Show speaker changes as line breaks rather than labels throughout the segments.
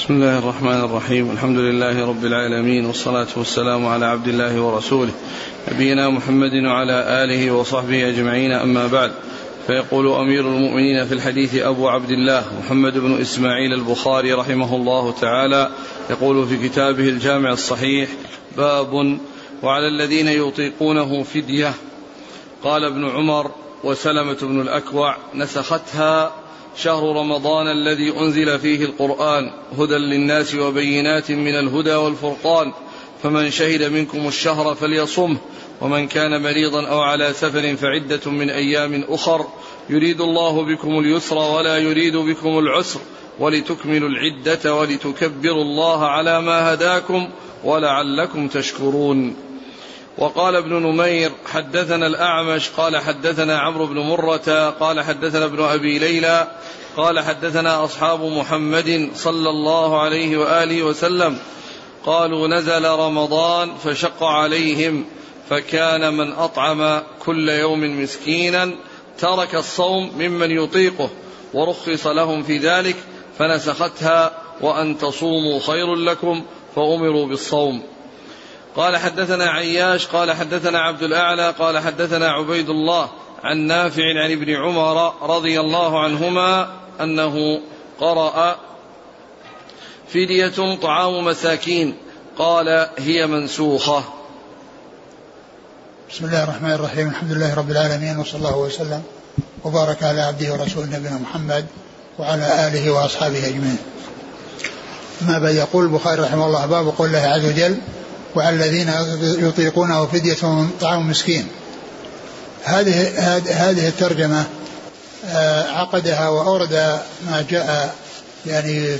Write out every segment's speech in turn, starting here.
بسم الله الرحمن الرحيم الحمد لله رب العالمين والصلاة والسلام على عبد الله ورسوله نبينا محمد وعلى آله وصحبه أجمعين أما بعد فيقول أمير المؤمنين في الحديث أبو عبد الله محمد بن إسماعيل البخاري رحمه الله تعالى يقول في كتابه الجامع الصحيح باب وعلى الذين يطيقونه فدية قال ابن عمر وسلمة بن الأكوع نسختها شهر رمضان الذي أنزل فيه القرآن هدى للناس وبينات من الهدى والفرقان. فمن شهد منكم الشهر فليصمه ومن كان مريضا أو على سفر فعدة من أيام أخر يريد الله بكم اليسر ولا يريد بكم العسر ولتكملوا العدة ولتكبروا الله على ما هداكم ولعلكم تشكرون. وقال ابن نمير حدثنا الأعمش قال حدثنا عمرو بن مرة قال حدثنا ابن أبي ليلى قال حدثنا أصحاب محمد صلى الله عليه وآله وسلم قالوا نزل رمضان فشق عليهم فكان من أطعم كل يوم مسكينا ترك الصوم ممن يطيقه ورخص لهم في ذلك فنسختها وأن تصوموا خير لكم فأمروا بالصوم. قال حدثنا عياش قال حدثنا عبد الأعلى قال حدثنا عبيد الله عن نافع عن ابن عمر رضي الله عنهما أنه قرأ فدية طعام مساكين قال هي منسوخة.
بسم الله الرحمن الرحيم الحمد لله رب العالمين وصلى الله وسلم وبارك على عبده ورسوله نبينا محمد وعلى آله وأصحابه أجمعين. ما بعد يقول البخاري رحمه الله باب قول الله عز وجل وعلى الذين يطيقونه فدية طعام مسكين. هذه هذه الترجمة آه، عقدها وأورد ما جاء يعني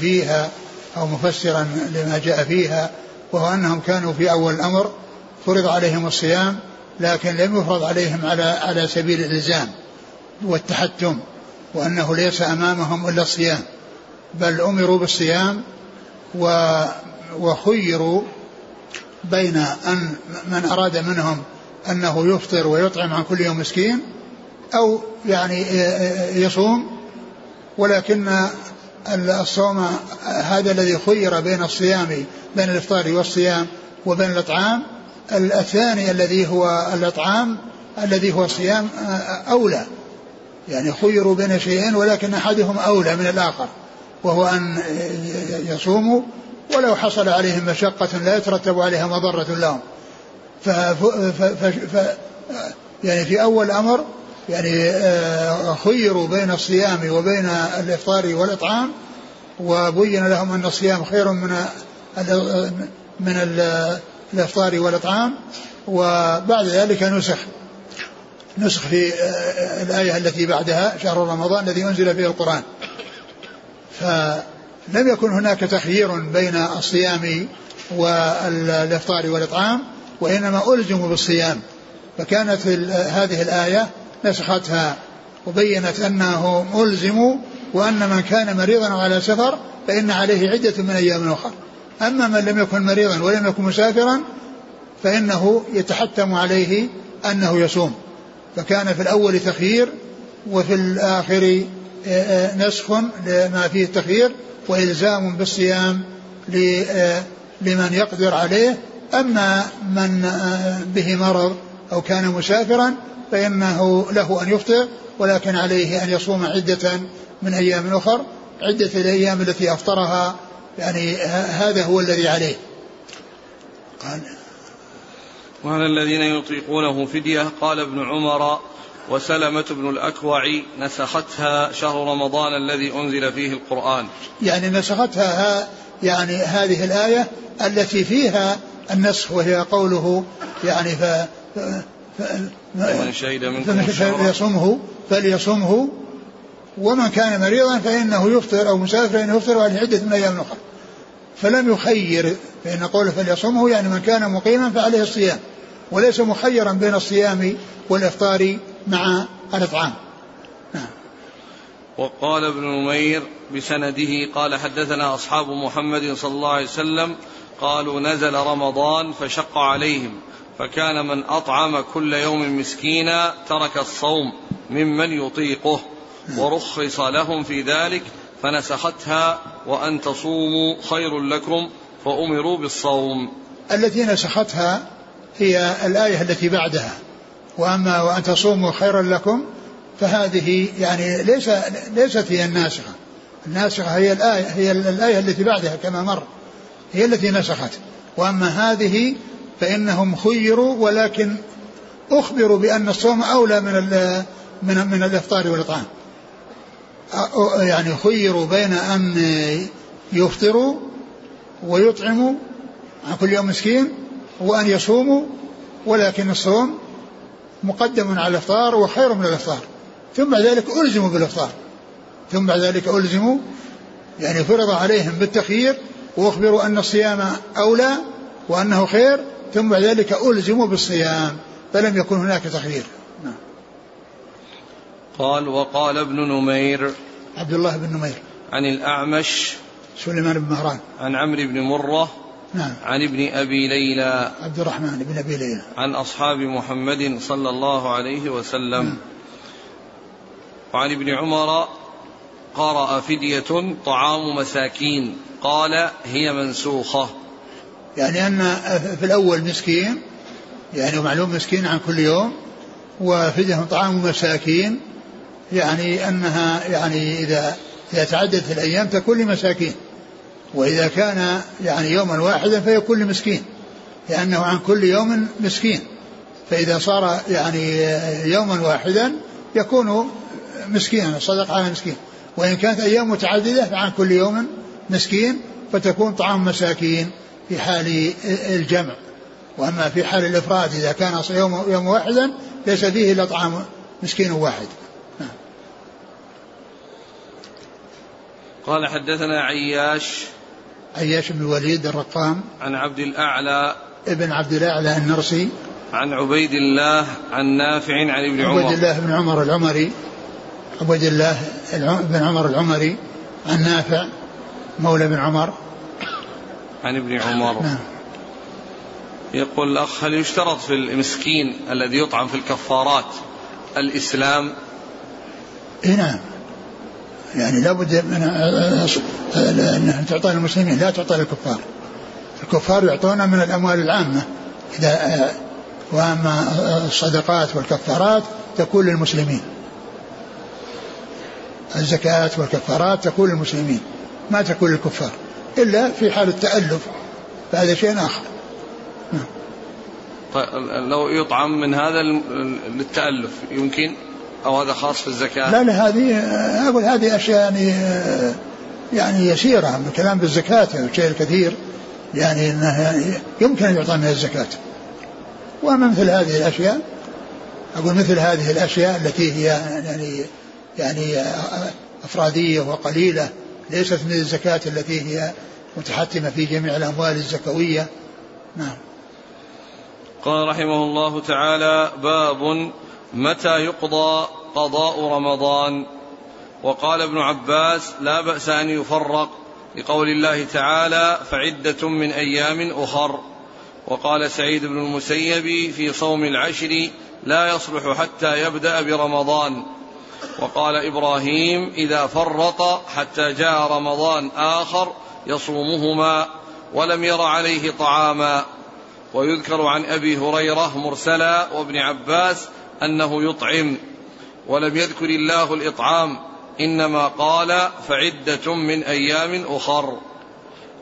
فيها أو مفسرا لما جاء فيها وهو أنهم كانوا في أول الأمر فرض عليهم الصيام لكن لم يفرض عليهم على على سبيل الإلزام والتحتم وأنه ليس أمامهم إلا الصيام بل أمروا بالصيام وخيروا بين أن من أراد منهم أنه يفطر ويطعم عن كل يوم مسكين أو يعني يصوم ولكن الصوم هذا الذي خير بين الصيام بين الإفطار والصيام وبين الإطعام الثاني الذي هو الإطعام الذي هو الصيام أولى. يعني خيروا بين شيئين ولكن أحدهم أولى من الآخر وهو أن يصوموا ولو حصل عليهم مشقة لا يترتب عليها مضرة لهم. ف ف ف يعني في أول الأمر يعني آه، خيروا بين الصيام وبين الإفطار والإطعام وبين لهم أن الصيام خير من من الإفطار والإطعام وبعد ذلك نسخ. نسخ في آه، الآية التي بعدها شهر رمضان الذي أنزل فيه القرآن. ف لم يكن هناك تخيير بين الصيام والإفطار والإطعام وإنما ألزموا بالصيام. فكانت هذه الآية نسختها وبينت انه ألزموا وأن من كان مريضا على سفر فإن عليه عدة من أيام أخرى. أما من لم يكن مريضا ولم يكن مسافرا فإنه يتحتم عليه أنه يصوم. فكان في الأول تخيير وفي الآخر آه، آه، نسخ لما فيه التخيير وإلزام بالصيام آه، لمن يقدر عليه. أما من آه، به مرض أو كان مسافرا فإنه له أن يفطر ولكن عليه أن يصوم عدة من أيام أخر عدة الأيام التي أفطرها. يعني هذا هو الذي عليه.
قال وعلى الذين يطيقونه فدية قال ابن عمر وسلمة بن الأكوع نسختها شهر رمضان الذي أنزل فيه القرآن
يعني نسختها يعني هذه الآية التي فيها النسخ وهي قوله يعني ف.
فمن شهد منكم
فليصمه فليصمه ومن كان مريضا فإنه يفطر أو مسافر فإنه يفطر على عدة من أيام أخرى فلم يخير فإن قوله فليصمه يعني من كان مقيما فعليه الصيام وليس مخيرا بين الصيام والإفطار مع الإطعام نعم.
وقال ابن نمير بسنده قال حدثنا أصحاب محمد صلى الله عليه وسلم قالوا نزل رمضان فشق عليهم فكان من أطعم كل يوم مسكينا ترك الصوم ممن يطيقه. ورخص لهم في ذلك فنسختها وأن تصوموا خير لكم فأمروا بالصوم.
التي نسختها هي الآية التي بعدها. وأما وأن تصوموا خيرا لكم فهذه يعني ليس ليست هي الناسخة. الناسخة هي الآية هي الآية التي بعدها كما مر. هي التي نسخت. وأما هذه فإنهم خيروا ولكن أخبروا بأن الصوم أولى من من من الإفطار والإطعام. يعني خيروا بين أن يفطروا ويطعموا عن كل يوم مسكين وأن يصوموا ولكن الصوم مقدم على الإفطار وخير من الإفطار. ثم بعد ذلك ألزموا بالإفطار. ثم بعد ذلك ألزموا يعني فرض عليهم بالتخيير وأخبروا أن الصيام أولى وأنه خير ثم بعد ذلك ألزموا بالصيام فلم يكن هناك تخيير. نعم.
قال وقال ابن نمير
عبد الله بن نمير.
عن الأعمش
سليمان بن مهران.
عن عمرو بن مرة
نعم.
عن ابن أبي ليلى.
عبد الرحمن بن أبي ليلى.
عن أصحاب محمد صلى الله عليه وسلم. نعم. وعن ابن عمر قرأ فدية طعام مساكين. قال هي منسوخة.
يعني أن في الأول مسكين يعني معلوم مسكين عن كل يوم وفدية طعام مساكين يعني أنها يعني إذا إذا تعددت الأيام تكون لمساكين وإذا كان يعني يوما واحدا فيكون لمسكين لأنه عن كل يوم مسكين. فإذا صار يعني يوما واحدا يكون مسكينا صدق على مسكين وإن كانت أيام متعددة فعن كل يوم مسكين فتكون طعام مساكين في حال الجمع. وأما في حال الإفراد إذا كان يوم, يوم واحدا ليس فيه إلا طعام مسكين واحد. نعم.
قال حدثنا عياش
عياش بن الوليد الرقام.
عن عبد الأعلى.
ابن عبد الأعلى النرسي.
عن عبيد الله عن نافع عن ابن عمر.
عبيد الله بن عمر العمري. عبيد الله بن عمر العمري. عن نافع مولى بن عمر.
عن ابن عمر. نعم. يقول الأخ هل يشترط في المسكين الذي يطعم في الكفارات الإسلام؟
إيه نعم. يعني لابد من أنها تعطى للمسلمين لا تعطى للكفار الكفار يعطون من الأموال العامة. إذا وأما الصدقات والكفارات تكون للمسلمين. الزكاة والكفارات تكون للمسلمين ما تكون للكفار. إلا في حال التألف فهذا شيء آخر.
نعم. طيب لو يطعم من هذا للتألف يمكن؟ أو هذا خاص في الزكاة؟
لا لا هذه أقول هذه أشياء يعني يعني يسيرة من الكلام بالزكاة الشيء الكثير يعني أنه يعني يمكن أن يعطى من الزكاة. وأما مثل هذه الأشياء أقول مثل هذه الأشياء التي هي يعني يعني أفرادية وقليلة ليست من الزكاة التي هي متحتمة في جميع الأموال الزكوية. نعم.
قال رحمه الله تعالى باب متى يقضى قضاء رمضان؟ وقال ابن عباس لا بأس أن يفرق لقول الله تعالى فعدة من أيام أخر. وقال سعيد بن المسيب في صوم العشر لا يصلح حتى يبدأ برمضان. وقال إبراهيم إذا فرط حتى جاء رمضان آخر يصومهما ولم ير عليه طعاما. ويذكر عن أبي هريرة مرسلا وابن عباس أنه يطعم ولم يذكر الله الإطعام إنما قال فعدة من أيام أخر.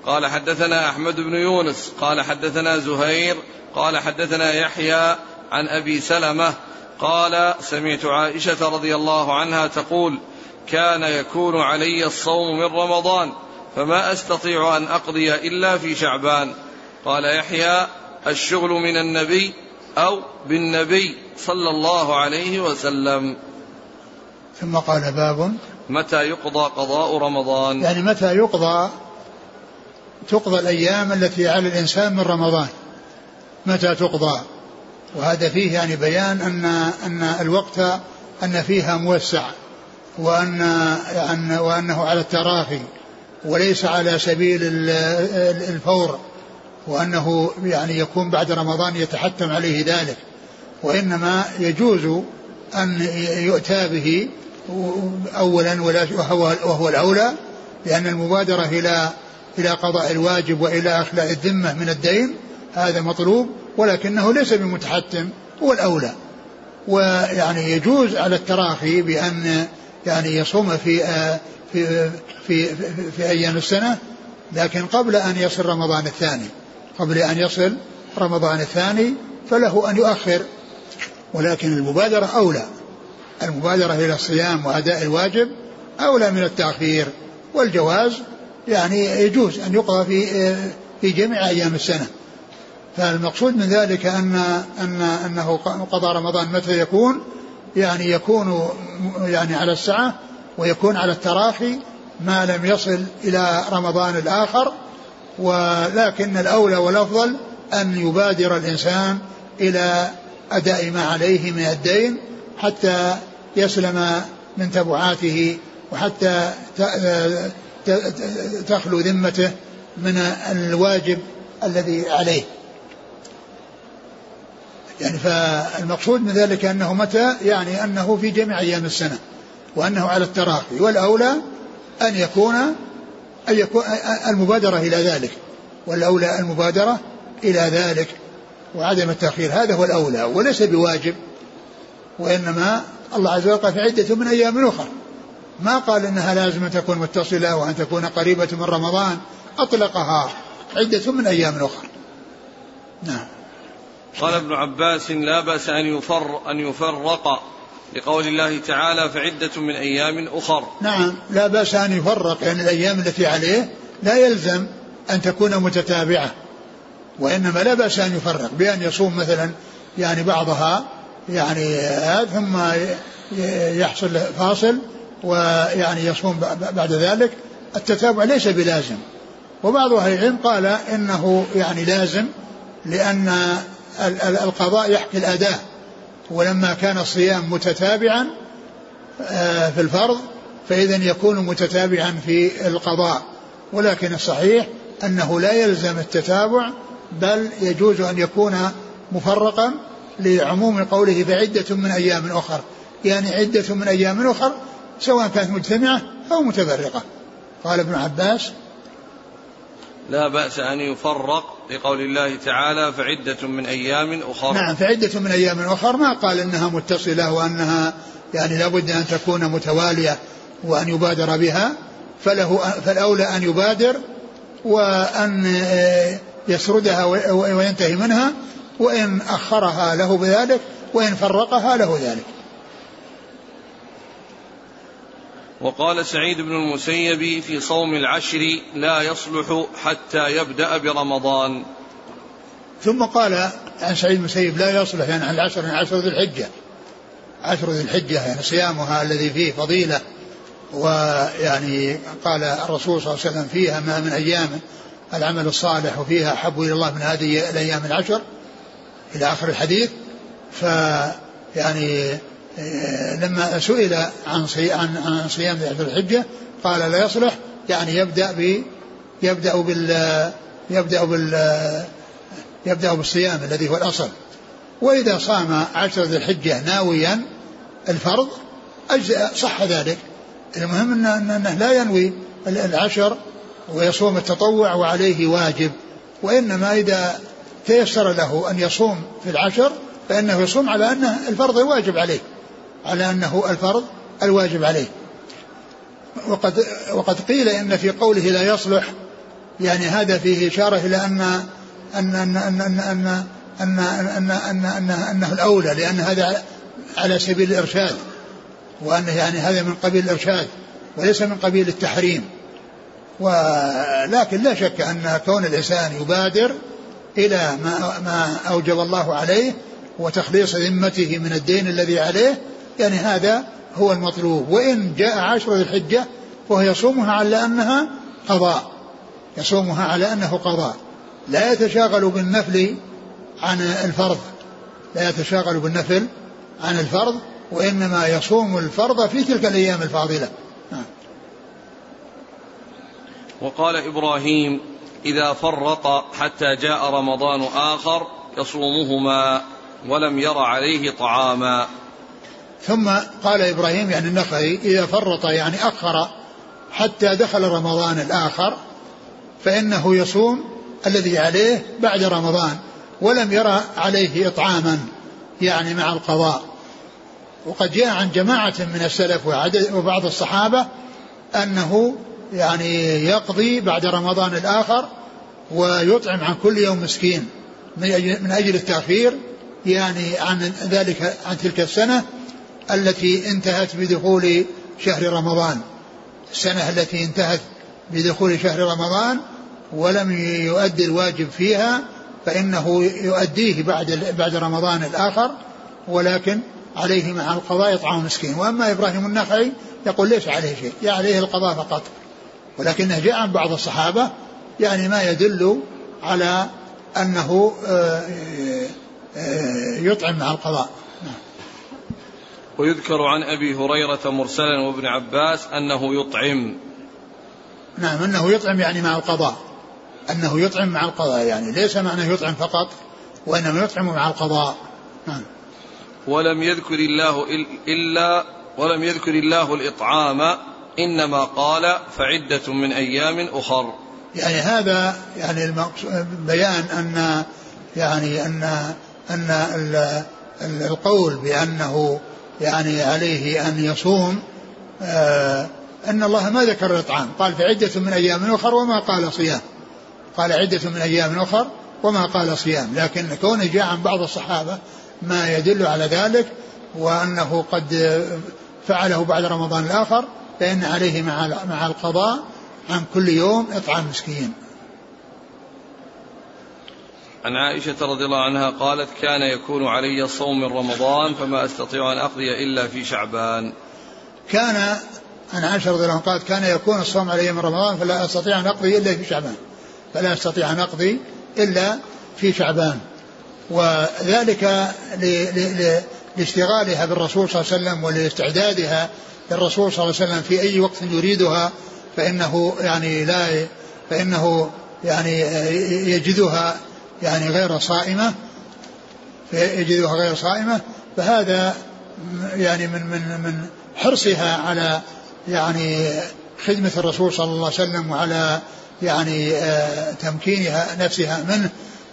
قال حدثنا أحمد بن يونس قال حدثنا زهير قال حدثنا يحيى عن أبي سلمة قال سمعت عائشة رضي الله عنها تقول كان يكون علي الصوم من رمضان فما أستطيع أن أقضي إلا في شعبان. قال يحيى الشغل من النبي أو بالنبي صلى الله عليه وسلم.
ثم قال باب.
متى يقضى قضاء رمضان؟
يعني متى يقضى؟ تقضى الأيام التي على الإنسان من رمضان. متى تقضى؟ وهذا فيه يعني بيان ان أن الوقت أن فيها موسع وان يعني وأنه على التراخي وليس على سبيل الفور وأنه يعني يكون بعد رمضان يتحتم عليه ذلك. وإنما يجوز أن يؤتى به أولا وهو الأولى لأن المبادرة إلى إلى قضاء الواجب وإلى أخلاء الذمة من الدين هذا مطلوب ولكنه ليس بمتحتم هو الأولى. ويعني يجوز على التراخي بأن يعني يصوم في في في, في, في أيام السنة لكن قبل أن يصل رمضان الثاني قبل أن يصل رمضان الثاني فله أن يؤخر. ولكن المبادرة أولى. المبادرة إلى الصيام وأداء الواجب أولى من التأخير والجواز يعني يجوز أن يقضى في في جميع أيام السنة. فالمقصود من ذلك أن أن أنه قضى رمضان متى يكون؟ يعني يكون يعني على السعة ويكون على التراخي ما لم يصل إلى رمضان الآخر ولكن الأولى والأفضل أن يبادر الإنسان إلى أداء ما عليه من الدين حتى يسلم من تبعاته وحتى تخلو ذمته من الواجب الذي عليه. يعني فالمقصود من ذلك أنه متى؟ يعني أنه في جميع أيام السنة وأنه على التراخي. والأولى أن يكون أن يكون المبادرة إلى ذلك والأولى المبادرة إلى ذلك. وعدم التأخير هذا هو الأولى وليس بواجب وإنما الله عز وجل قال في عدة من أيام أخرى. ما قال إنها لازم أن تكون متصلة وأن تكون قريبة من رمضان أطلقها عدة من أيام أخرى. نعم.
قال ابن عباس لا بأس أن يفر أن يفرق لقول الله تعالى فعدة من أيام أخر.
نعم لا بأس أن يفرق يعني الأيام التي عليه لا يلزم أن تكون متتابعة. وإنما لا بأس أن يفرق بأن يصوم مثلا يعني بعضها يعني ثم يحصل فاصل ويعني يصوم بعد ذلك. التتابع ليس بلازم. وبعض أهل العلم قال إنه يعني لازم لأن القضاء يحكي الأداء ولما كان الصيام متتابعا آه، في الفرض فإذا يكون متتابعا في القضاء. ولكن الصحيح أنه لا يلزم التتابع بل يجوز أن يكون مفرقا لعموم قوله فعدة من أيام أخر. يعني عدة من أيام أخر سواء كانت مجتمعة أو متفرقة. قال ابن عباس
لا بأس أن يفرق لقول الله تعالى فعدة من أيام أخر.
نعم فعدة من أيام أخر ما قال إنها متصلة وأنها يعني لابد أن تكون متوالية وأن يبادر بها. فله فالأولى أن يبادر وأن يسردها وينتهي منها وإن أخرها له بذلك وإن فرقها له ذلك.
وقال سعيد بن المسيب في صوم العشر لا يصلح حتى يبدأ برمضان.
ثم قال عن سعيد بن المسيب لا يصلح يعني عن العشر يعني عشر ذي الحجة. عشر ذي الحجة يعني صيامها الذي فيه فضيلة ويعني قال الرسول صلى الله عليه وسلم فيها ما من أيام العمل الصالح وفيها أحب إلى الله من هذه الأيام العشر إلى آخر الحديث. ف يعني لما سئل عن عن عن صيام ذي الحجة قال لا يصلح. يعني يبدأ ب يبدأ بال يبدأ بال يبدأ بالصيام الذي هو الأصل. وإذا صام عشر ذي الحجة ناويا الفرض أجزأ صح ذلك. المهم أنه لا ينوي العشر ويصوم التطوع وعليه واجب وإنما إذا تيسر له أن يصوم في العشر فإنه يصوم على أنه الفرض الواجب عليه على أنه الفرض الواجب عليه وقد وقد قيل إن في قوله لا يصلح يعني هذا فيه إشارة إلى أن أن أن أن أن أن أن أن أن أن أنه الأولى لأن هذا على سبيل الإرشاد وأنه يعني هذا من قبيل الإرشاد وليس من قبيل التحريم ولكن لا شك أن كون الإنسان يبادر إلى ما, ما أوجب الله عليه وتخليص ذمته من الدين الذي عليه يعني هذا هو المطلوب. وإن جاء عشر ذي الحجة فهو يصومها على أنها قضاء. يصومها على أنه قضاء. لا يتشاغل بالنفل عن الفرض. لا يتشاغل بالنفل عن الفرض وإنما يصوم الفرض في تلك الأيام الفاضلة.
وقال إبراهيم إذا فرط حتى جاء رمضان آخر يصومهما ولم ير عليه طعاما.
ثم قال إبراهيم يعني النخعي إذا فرط يعني أخر حتى دخل رمضان الآخر فإنه يصوم الذي عليه بعد رمضان ولم يرى عليه إطعاما يعني مع القضاء. وقد جاء عن جماعة من السلف وبعض الصحابة أنه يعني يقضي بعد رمضان الآخر ويطعم عن كل يوم مسكين من أجل التأخير يعني عن ذلك عن تلك السنة التي انتهت بدخول شهر رمضان. السنة التي انتهت بدخول شهر رمضان ولم يؤدي الواجب فيها فإنه يؤديه بعد بعد رمضان الآخر ولكن عليه مع القضاء إطعام مسكين. وأما إبراهيم النخعي يقول ليس عليه شيء يا عليه القضاء فقط. ولكنه جاء عن بعض الصحابة يعني ما يدل على أنه آه، آه، يطعم مع القضاء. نعم.
ويذكر عن أبي هريرة مرسلا وابن عباس أنه يطعم.
نعم أنه يطعم يعني مع القضاء. أنه يطعم مع القضاء يعني ليس معناه يطعم فقط وإنما يطعم مع القضاء. نعم.
ولم يذكر الله إلا ولم يذكر الله الإطعام إنما قال فعدة من أيام أخر.
يعني هذا يعني بيان أن يعني أن أن القول بأنه يعني عليه أن يصوم آه أن الله ما ذكر الإطعام. قال فعدة من أيام أخر وما قال صيام. قال عدة من أيام أخر وما قال صيام. لكن كونه جاء عن بعض الصحابة ما يدل على ذلك وأنه قد فعله بعد رمضان الآخر فإن عليه مع مع القضاء عن كل يوم إطعام مسكين.
عن عائشة رضي الله عنها قالت كان يكون علي الصوم من رمضان فما أستطيع أن أقضي إلا في شعبان.
كان عن عائشة رضي الله عنها قالت كان يكون الصوم علي من رمضان فلا أستطيع أن أقضي إلا في شعبان. فلا أستطيع أن أقضي إلا في شعبان. وذلك لاشتغالها بالرسول صلى الله عليه وسلم ولإستعدادها للرسول صلى الله عليه وسلم في أي وقت يريدها فإنه يعني لا فإنه يعني يجدها يعني غير صائمة يجدها غير صائمة. فهذا يعني من من من حرصها على يعني خدمة الرسول صلى الله عليه وسلم وعلى يعني آه، تمكينها نفسها منه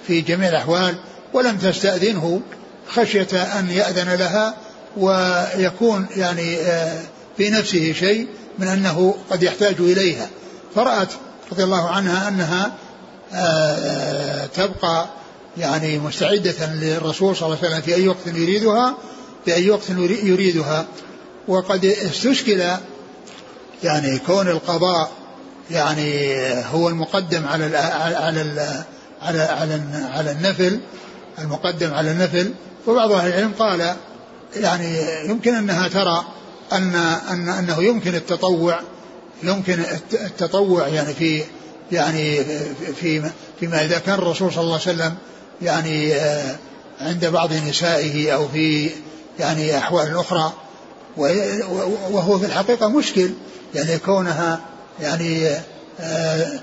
في جميع الأحوال. ولم تستأذنه خشية أن يأذن لها ويكون يعني آه، في نفسه شيء من أنه قد يحتاج إليها. فرأت رضي الله عنها أنها آه، تبقى يعني مستعدة للرسول صلى الله عليه وسلم في أي وقت يريدها في أي وقت يريدها. وقد استشكل يعني كون القضاء يعني هو المقدم على ال على ال على على على النفل المقدم على النفل. وبعض أهل العلم قال يعني يمكن أنها ترى ان ان أنه يمكن التطوع يمكن التطوع يعني في يعني في فيما إذا كان الرسول صلى الله عليه وسلم يعني آه، عند بعض نسائه أو في يعني أحوال أخرى وهو في الحقيقة مشكل يعني كونها يعني آه،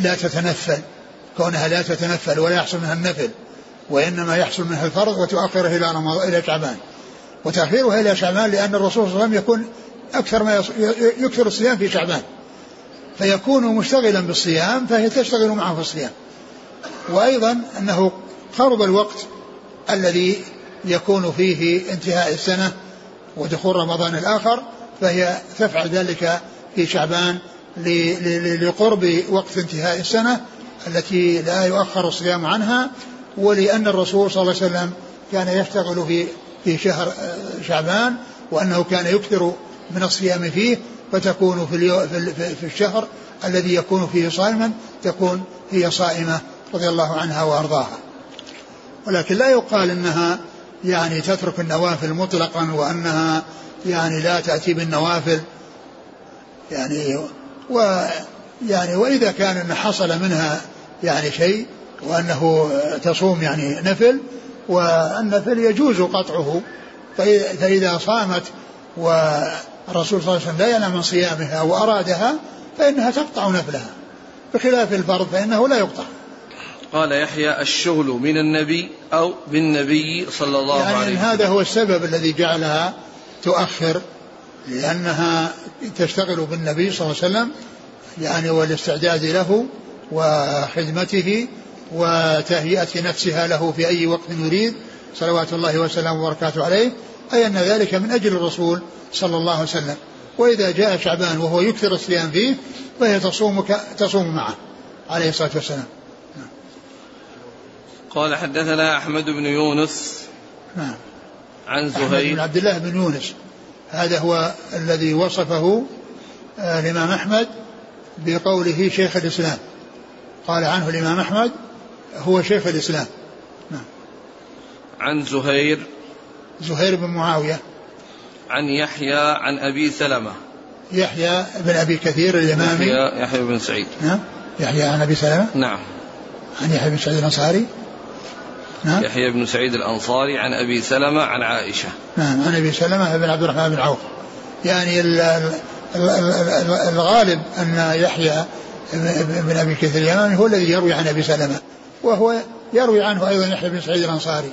لا تتنفل كونها لا تتنفل ولا يحصل منها النفل وإنما يحصل منها الفرض وتؤخره إلى رمضان إلى شعبان. وتأخيرها إلى شعبان لأن الرسول صلى الله عليه وسلم يكون أكثر ما يكثر الصيام في شعبان. فيكون مشتغلا بالصيام فهي تشتغل معه في الصيام. وأيضا أنه قرب الوقت الذي يكون فيه انتهاء السنة ودخول رمضان الآخر فهي تفعل ذلك في شعبان لقرب وقت انتهاء السنة التي لا يؤخر الصيام عنها ولأن الرسول صلى الله عليه وسلم كان يشتغل في في شهر آه، شعبان وأنه كان يكثر من الصيام فيه فتكون في, في الشهر الذي يكون فيه صائما تكون هي صائمة رضي الله عنها وأرضاها. ولكن لا يقال أنها يعني تترك النوافل مطلقا وأنها يعني لا تأتي بالنوافل. يعني و يعني وإذا كان حصل منها يعني شيء وأنه تصوم يعني نفل والنفل يجوز قطعه. فإذا صامت والرسول صلى الله عليه وسلم لا ينام من صيامها وأرادها فإنها تقطع نفلها. بخلاف الفرض فإنه لا يقطع.
قال يحيى الشغل من النبي أو بالنبي صلى الله
يعني
عليه وسلم.
هذا هو السبب الذي جعلها تؤخر لأنها تشتغل بالنبي صلى الله عليه وسلم يعني والاستعداد له وخدمته وتهيئة نفسها له في أي وقت يريد صلوات الله وسلامه وبركاته عليه أي أن ذلك من أجل الرسول صلى الله عليه وسلم. وإذا جاء شعبان وهو يكثر الصيام فيه فهي تصوم تصوم معه عليه الصلاة والسلام.
قال حدثنا أحمد بن يونس
نعم.
عن زهير
بن عبد الله بن يونس. هذا هو الذي وصفه آه، الإمام أحمد بقوله شيخ الإسلام. قال عنه الإمام أحمد هو شيخ الإسلام. نعم.
عن زهير.
زهير بن معاوية.
عن يحيى عن أبي سلمة.
يحيى بن أبي كثير الإمامي
يحيى, يحيى بن سعيد.
نعم. يحيى عن أبي سلمة.
نعم.
عن يحيى بن سعيد الأنصاري.
نعم. يحيى بن سعيد الأنصاري عن أبي سلمة عن عائشة.
نعم. عن أبي سلمة بن عبد الرحمن بن عوف. يعني الغالب أن يحيى بن أبي كثير اليمامي هو الذي يروي عن أبي سلمة. وهو يروي عنه أيضا يحيى بن سعيد الأنصاري.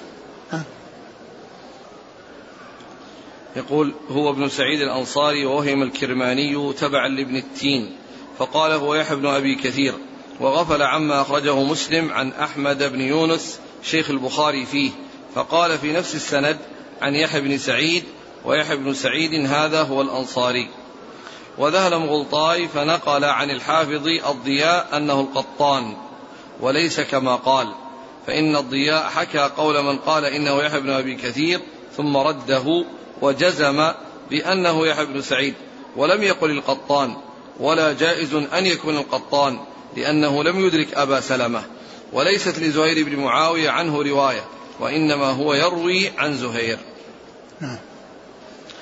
يقول هو ابن سعيد الأنصاري ووهم الكرماني تبعا لابن التين فقال هو يحيى بن أبي كثير وغفل عما أخرجه مسلم عن أحمد بن يونس شيخ البخاري فيه فقال في نفس السند عن يحيى بن سعيد ويحيى بن سعيد هذا هو الأنصاري. وذهل مغلطاي فنقل عن الحافظ الضياء أنه القطان. وليس كما قال. فإن الضياء حكى قول من قال إنه يحيى بن أبي كثير ثم رده وجزم بأنه يحيى بن سعيد ولم يقل القطان ولا جائز أن يكون القطان لأنه لم يدرك أبا سلمة. وليست لزهير بن معاوية عنه رواية وإنما هو يروي عن زهير.
نعم.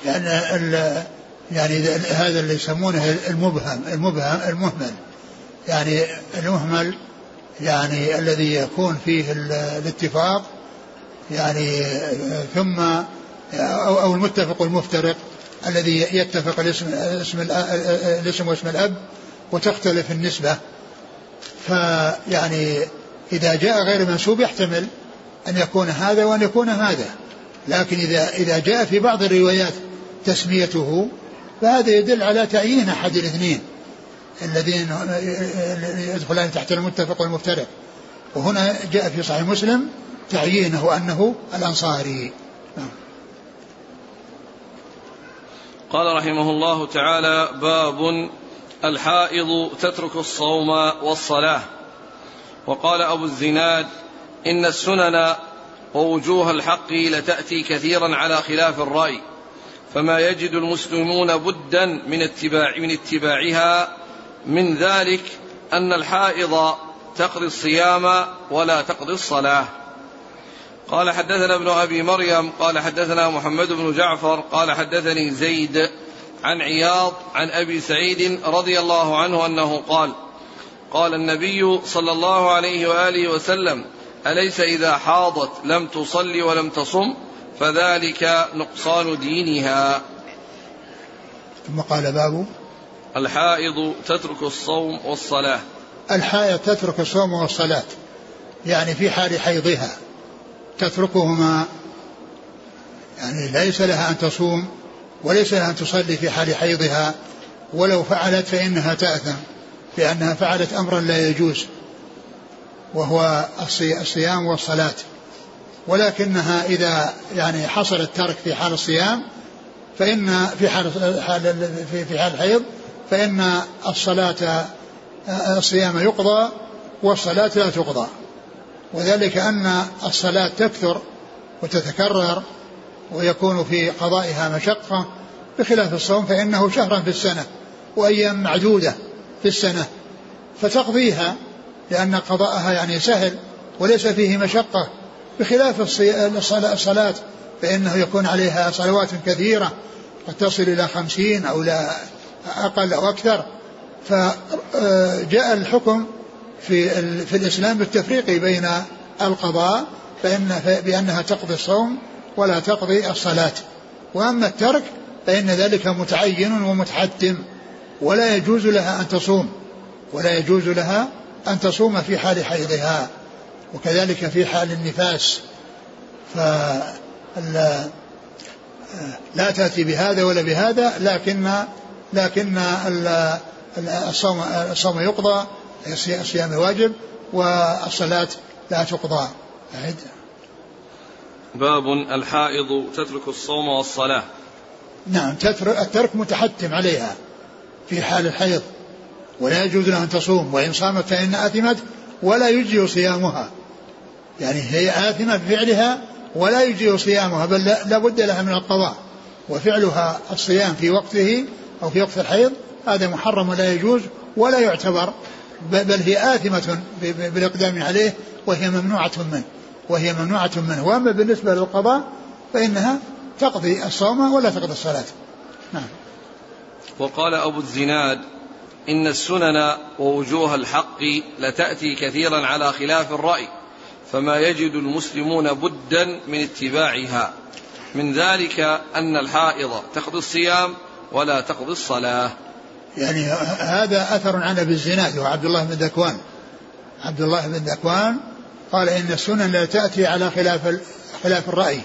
يعني يعني هذا اللي يسمونه المبهم المبهم المهمل. يعني المهمل يعني الذي يكون فيه الاتفاق يعني ثم أو, المتفق والمفترق الذي يتفق الاسم اسم الاسم واسم الأب وتختلف النسبة. فيعني إذا جاء غير منسوب يحتمل أن يكون هذا وأن يكون هذا. لكن إذا إذا جاء في بعض الروايات تسميته فهذا يدل على تعيين أحد الاثنين. الذين يدخلان تحت المتفق والمفترق. وهنا جاء في صحيح مسلم تعيينه أنه الأنصاري. نعم.
قال رحمه الله تعالى باب الحائض تترك الصوم والصلاة. وقال أبو الزناد إن السنن ووجوه الحق لتأتي كثيرا على خلاف الرأي فما يجد المسلمون بدا من اتباع من اتباعها من ذلك أن الحائض تقضي الصيام ولا تقضي الصلاة. قال حدثنا ابن أبي مريم قال حدثنا محمد بن جعفر قال حدثني زيد عن عياض عن أبي سعيد رضي الله عنه أنه قال قال النبي صلى الله عليه وآله وسلم أليس إذا حاضت لم تصلي ولم تصم؟ فذلك نقصان دينها.
ثم قال باب
الحائض تترك الصوم والصلاة.
الحائض تترك الصوم والصلاة. يعني في حال حيضها. تتركهما. يعني ليس لها أن تصوم وليس لها أن تصلي في حال حيضها. ولو فعلت فإنها تأثم لأنها فعلت أمرا لا يجوز. وهو الصيام والصلاة. ولكنها إذا يعني حصل الترك في حال الصيام فإن في حال في حال الحيض فإن الصلاة الصيام يقضى والصلاة لا تقضى. وذلك أن الصلاة تكثر وتتكرر ويكون في قضائها مشقة بخلاف الصوم فإنه شهرا في السنة وأيام معدودة في السنة. فتقضيها لأن قضاءها يعني سهل وليس فيه مشقة. بخلاف الصلاة فإنه يكون عليها صلوات كثيرة قد تصل إلى خمسين أو لا أقل أو أكثر. فجاء الحكم في في الإسلام بالتفريق بين القضاء فإن بأنها تقضي الصوم ولا تقضي الصلاة. وأما الترك فإن ذلك متعين ومتحتم ولا يجوز لها أن تصوم ولا يجوز لها أن تصوم في حال حيضها وكذلك في حال النفاس. ف لا تأتي بهذا ولا بهذا لكن لكن الصوم الصوم يقضى الصيام واجب والصلاة لا تقضى. أعد.
باب الحائض تترك الصوم والصلاة.
نعم تترك الترك متحتم عليها في حال الحيض ولا يجوز لها أن تصوم وإن صامت فإن أثمت ولا يجزي صيامها. يعني هي آثمة بفعلها ولا يجزي صيامها بل لا بد لها من القضاء. وفعلها الصيام في وقته أو في وقت الحيض هذا محرم ولا يجوز ولا يعتبر بل هي آثمة بالإقدام عليه وهي ممنوعة منه وهي ممنوعة منه. وأما بالنسبة للقضاء فإنها تقضي الصوم ولا تقضي الصلاة. نعم.
وقال أبو الزناد إن السنن ووجوه الحق لتأتي كثيرا على خلاف الرأي فما يجد المسلمون بدا من اتباعها. من ذلك أن الحائض تقضي الصيام ولا تقضي الصلاة.
يعني هذا أثر عن أبي الزناد وعبد الله بن ذكوان. عبد الله بن ذكوان قال إن السنن لا تأتي على خلاف خلاف الرأي.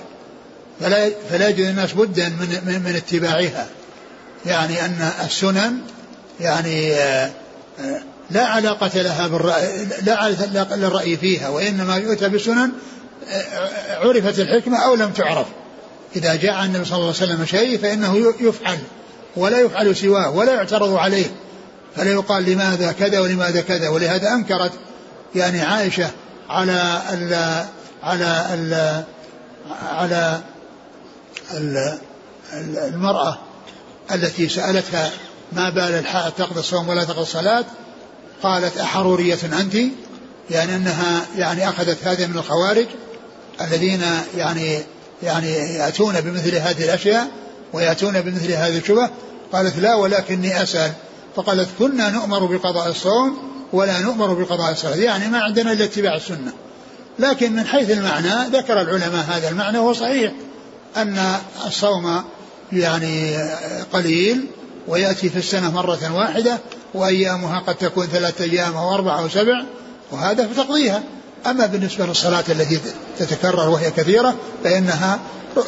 فلا فلا يجد الناس بدا من من, من اتباعها. يعني أن السنن يعني آه، آه، لا علاقة لها بالرأي لا علاقة للرأي فيها وإنما يؤتى بالسنن آه، عرفت الحكمة أو لم تعرف. إذا جاء النبي صلى الله عليه وسلم شيء فإنه يفعل. ولا يفعل سواه ولا يعترض عليه فلا يقال لماذا كذا ولماذا كذا. ولهذا أنكرت يعني عائشة على ال على ال على ال المرأة التي سألتها ما بال الحائط تقضي الصوم ولا تقضي الصلاة؟ قالت أحرورية أنت؟ يعني أنها يعني أخذت هذه من الخوارج الذين يعني يعني يأتون بمثل هذه الأشياء ويأتون بمثل هذه الشبه قالت لا ولكني أسأل. فقالت كنا نؤمر بقضاء الصوم ولا نؤمر بقضاء الصلاة. يعني ما عندنا إلا اتباع السنة. لكن من حيث المعنى ذكر العلماء هذا المعنى وهو صحيح أن الصوم يعني قليل ويأتي في السنة مرة واحدة وأيامها قد تكون ثلاثة أيام أو أربعة أو سبع وهذا فتقضيها أما بالنسبة للصلاة التي تتكرر وهي كثيرة فإنها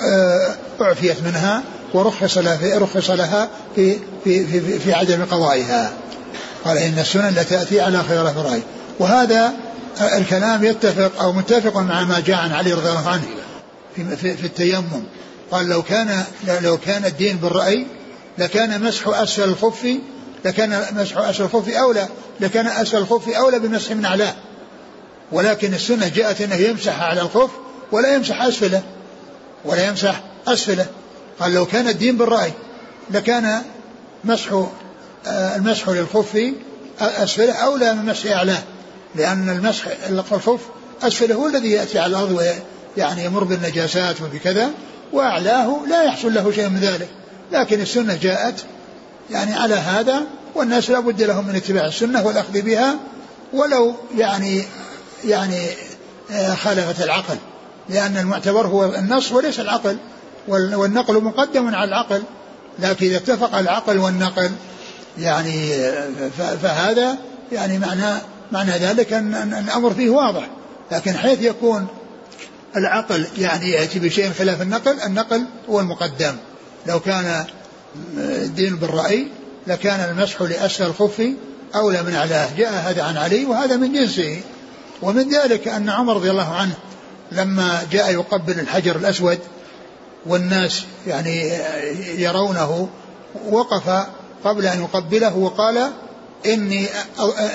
آه، أعفيت منها ورخص لها في رخص لها في في في, في عدم قضائها. قال إن السنن لتأتي على خلاف الرأي وهذا الكلام يتفق أو متفق مع ما جاء عن علي رضي الله عنه في, في, في التيمم. قال لو كان لو كان الدين بالرأي لكان مسح أسفل الخف لكان مسح أسفل الخف أولى لكان أسفل الخف أولى بمسح من أعلاه. ولكن السنة جاءت أنه يمسح على الخف ولا يمسح أسفله ولا يمسح أسفله. قال لو كان الدين بالرأي لكان مسح آه، المسح للخف أسفله أولى من مسح أعلاه لأن المسح الخف أسفله هو الذي يأتي على الأرض ويعني يمر بالنجاسات وبكذا وأعلاه لا يحصل له شيء من ذلك. لكن السنة جاءت يعني على هذا والناس لا بد لهم من اتباع السنة والأخذ بها ولو يعني يعني آه، خالفت العقل لأن المعتبر هو النص وليس العقل. والنقل مقدم على العقل لكن إذا اتفق العقل والنقل يعني فهذا يعني معنى معنى ذلك أن الأمر فيه واضح. لكن حيث يكون العقل يعني يأتي بشيء خلاف النقل النقل هو المقدم. لو كان الدين بالرأي لكان المسح لأسفل الخف أولى من أعلاه جاء هذا عن علي وهذا من جنسه. ومن ذلك أن عمر رضي الله عنه لما جاء يقبل الحجر الأسود والناس يعني يرونه وقف قبل أن يقبله وقال إني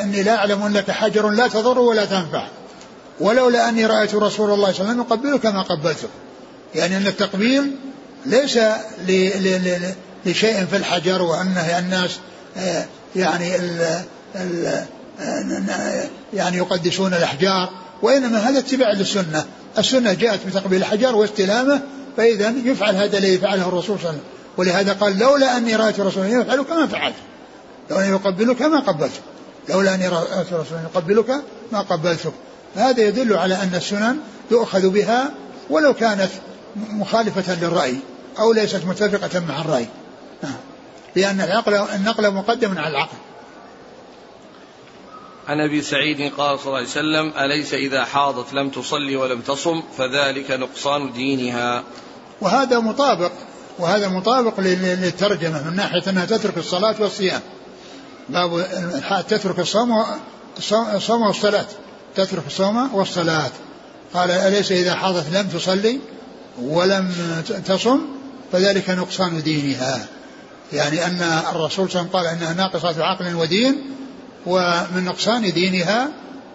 إني لا أعلم أنك حجر لا تضر ولا تنفع. ولولا أني رأيت رسول الله صلى الله عليه وسلم يقبلك ما قبلته. يعني أن التقبيل ليس لشيء في الحجر وأنه الناس آه، يعني ال يعني يقدسون الأحجار وإنما هذا اتباع للسنة. السنة جاءت بتقبيل الحجر واستلامه فإذا يفعل هذا الذي فعله الرسول صلى الله عليه وسلم. ولهذا قال لولا أني رأيت الرسول يفعل كما فعلت. لو أني يقبلك ما قبلتك لولا أني رأيت الرسول يقبلك ما قبلتك هذا يدل على أن السنن يؤخذ بها ولو كانت مخالفة للرأي أو ليست متفقة مع الرأي. نعم. لأن العقل النقل مقدم على العقل.
عن أبي سعيد قال صلى الله عليه وسلم أليس إذا حاضت لم تصلي ولم تصم؟ فذلك نقصان دينها.
وهذا مطابق وهذا مطابق للترجمة من ناحية أنها تترك الصلاة والصيام. باب تترك الصوم الصوم والصلاة. تترك الصوم والصلاة. قال أليس إذا حاضت لم تصلي ولم تصم؟ فذلك نقصان دينها. يعني أن الرسول صلى الله عليه وسلم قال أنها ناقصة عقل ودين ومن نقصان دينها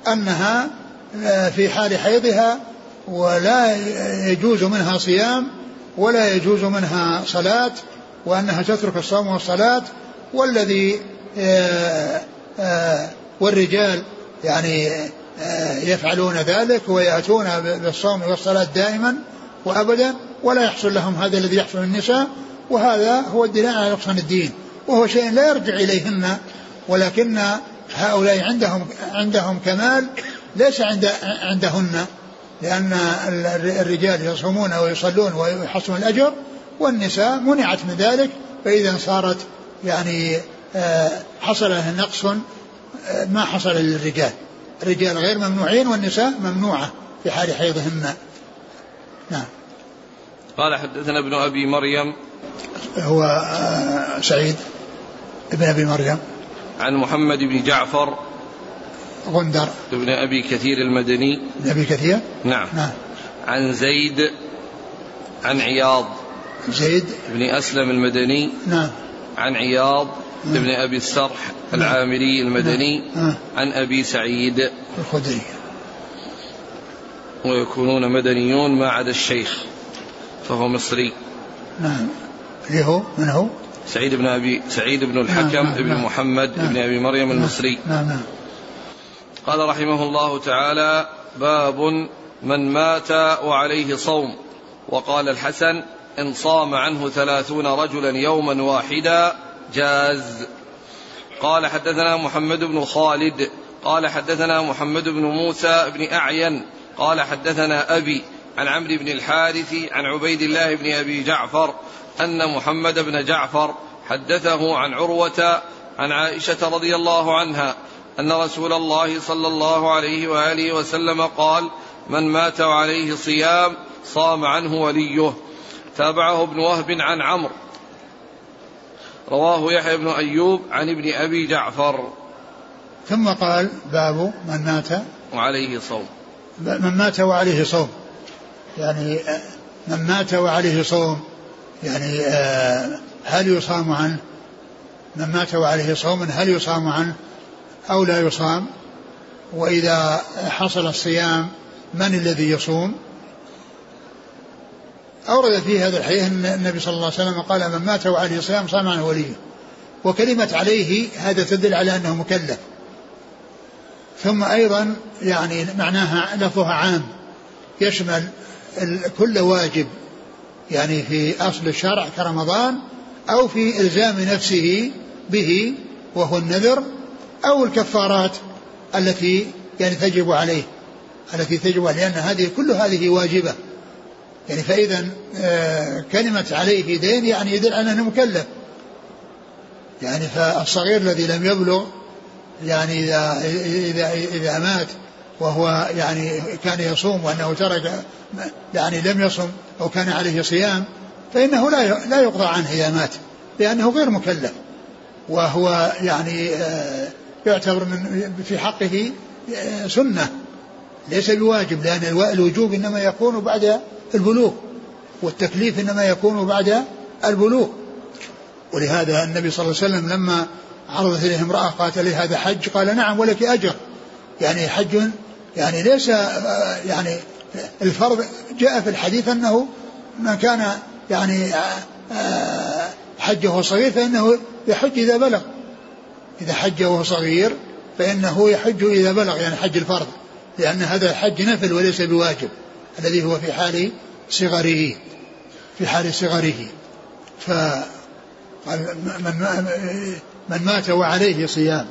أنها آه، في حال حيضها ولا يجوز منها صيام ولا يجوز منها صلاة وأنها تترك الصوم والصلاة. والذي آه، آه، والرجال يعني يفعلون ذلك ويأتون بالصوم والصلاة دائما وأبدا ولا يحصل لهم هذا الذي يحصل للنساء. وهذا هو الدلاء على نقصان الدين. وهو شيء لا يرجع إليهن ولكن هؤلاء عندهم عندهم كمال ليس عند عندهن. لأن الرجال يصومون ويصلون ويحصلون الأجر والنساء منعت من ذلك فإذا صارت يعني آه، حصل لها نقص آه، ما حصل للرجال. الرجال غير ممنوعين والنساء ممنوعة في حال حيضهن. نعم.
قال حدثنا ابن أبي مريم.
هو آه، سعيد ابن أبي مريم.
عن محمد بن جعفر
غندر.
ابن أبي كثير المدني.
ابن أبي كثير؟
نعم. نعم. عن زيد عن عياض.
زيد.
بن أسلم المدني.
نعم.
عن عياض. نعم. ابن أبي السرح نعم. العامري المدني. نعم. عن أبي سعيد.
الخدري.
ويكونون مدنيون ما عدا الشيخ فهو مصري.
نعم. اللي هو؟ من هو؟
سعيد بن أبي سعيد بن الحكم نعم بن نعم. محمد نعم. بن أبي مريم المصري.
نعم نعم.
قال رحمه الله تعالى باب من مات وعليه صوم. وقال الحسن إن صام عنه ثلاثون رجلا يوما واحدا جاز. قال حدثنا محمد بن خالد قال حدثنا محمد بن موسى بن أعين قال حدثنا أبي عن عمرو بن الحارث عن عبيد الله بن أبي جعفر أن محمد بن جعفر حدثه عن عروة عن عائشة رضي الله عنها أن رسول الله صلى الله عليه وآله وسلم قال من مات وعليه صيام صام عنه وليه. تابعه ابن وهب عن عمرو. رواه يحيى بن أيوب عن ابن أبي جعفر.
ثم قال باب من مات
وعليه صوم.
من مات وعليه صوم. يعني من مات وعليه صوم يعني آه، هل يصام عنه؟ من مات وعليه صوم هل يصام عنه؟ أو لا يصام وإذا حصل الصيام من الذي يصوم؟ أورد في هذا الحديث أن النبي صلى الله عليه وسلم قال من مات وعليه صيام صام عنه وليه. وكلمة عليه هذا تدل على أنه مكلف. ثم أيضا يعني معناها لفظها عام يشمل كل واجب يعني في أصل الشرع كرمضان أو في إلزام نفسه به وهو النذر أو الكفارات التي يعني تجب عليه التي تجب عليه لأن هذه كل هذه واجبة. يعني فإذا آه، كلمة عليه دين يعني يدل على أنه مكلف. يعني فالصغير الذي لم يبلغ يعني إذا إذا إذا مات وهو يعني كان يصوم وأنه ترك يعني لم يصم أو كان عليه صيام فإنه لا لا يقضى عنه إذا مات لأنه غير مكلف. وهو يعني آه، يعتبر من في حقه آه، سنة. ليس بواجب لأن الوجوب إنما يكون بعد البلوغ والتكليف إنما يكون بعد البلوغ. ولهذا النبي صلى الله عليه وسلم لما عرضت إليه امرأة قالت لي هذا حج؟ قال نعم ولك أجر. يعني حج يعني ليس آه، يعني الفرض جاء في الحديث أنه من كان يعني حج وهو صغير فإنه يحج إذا بلغ. إذا حج وهو صغير فإنه يحج إذا بلغ يعني حج الفرض لأن هذا الحج نفل وليس بواجب الذي هو في حال صغره في حال صغره. ف من, من مات وعليه صيام.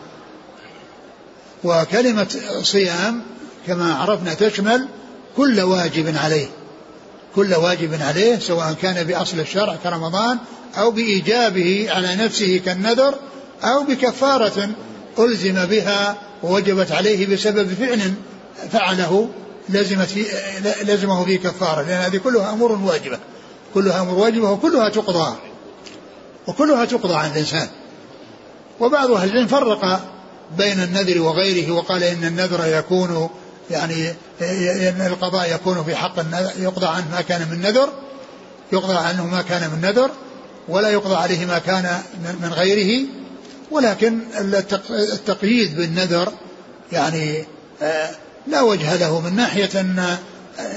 وكلمة صيام كما عرفنا تشمل كل واجب عليه كل واجب عليه سواء كان بأصل الشرع كرمضان أو بإيجابه على نفسه كالنذر أو بكفارة ألزم بها ووجبت عليه بسبب فعل فعله لزمت في لزمه فيه كفارة لأن هذه كلها أمور واجبة. كلها أمور واجبة وكلها تقضى وكلها تقضى عن الإنسان. وبعض أهل العلم فرق بين النذر وغيره وقال إن النذر يكون يعني إن القضاء يكون في حق يقضى عنه ما كان من نذر يقضى عنه ما كان من نذر ولا يقضى عليه ما كان من غيره. ولكن التقييد بالنذر يعني آه، لا وجه له من ناحية أن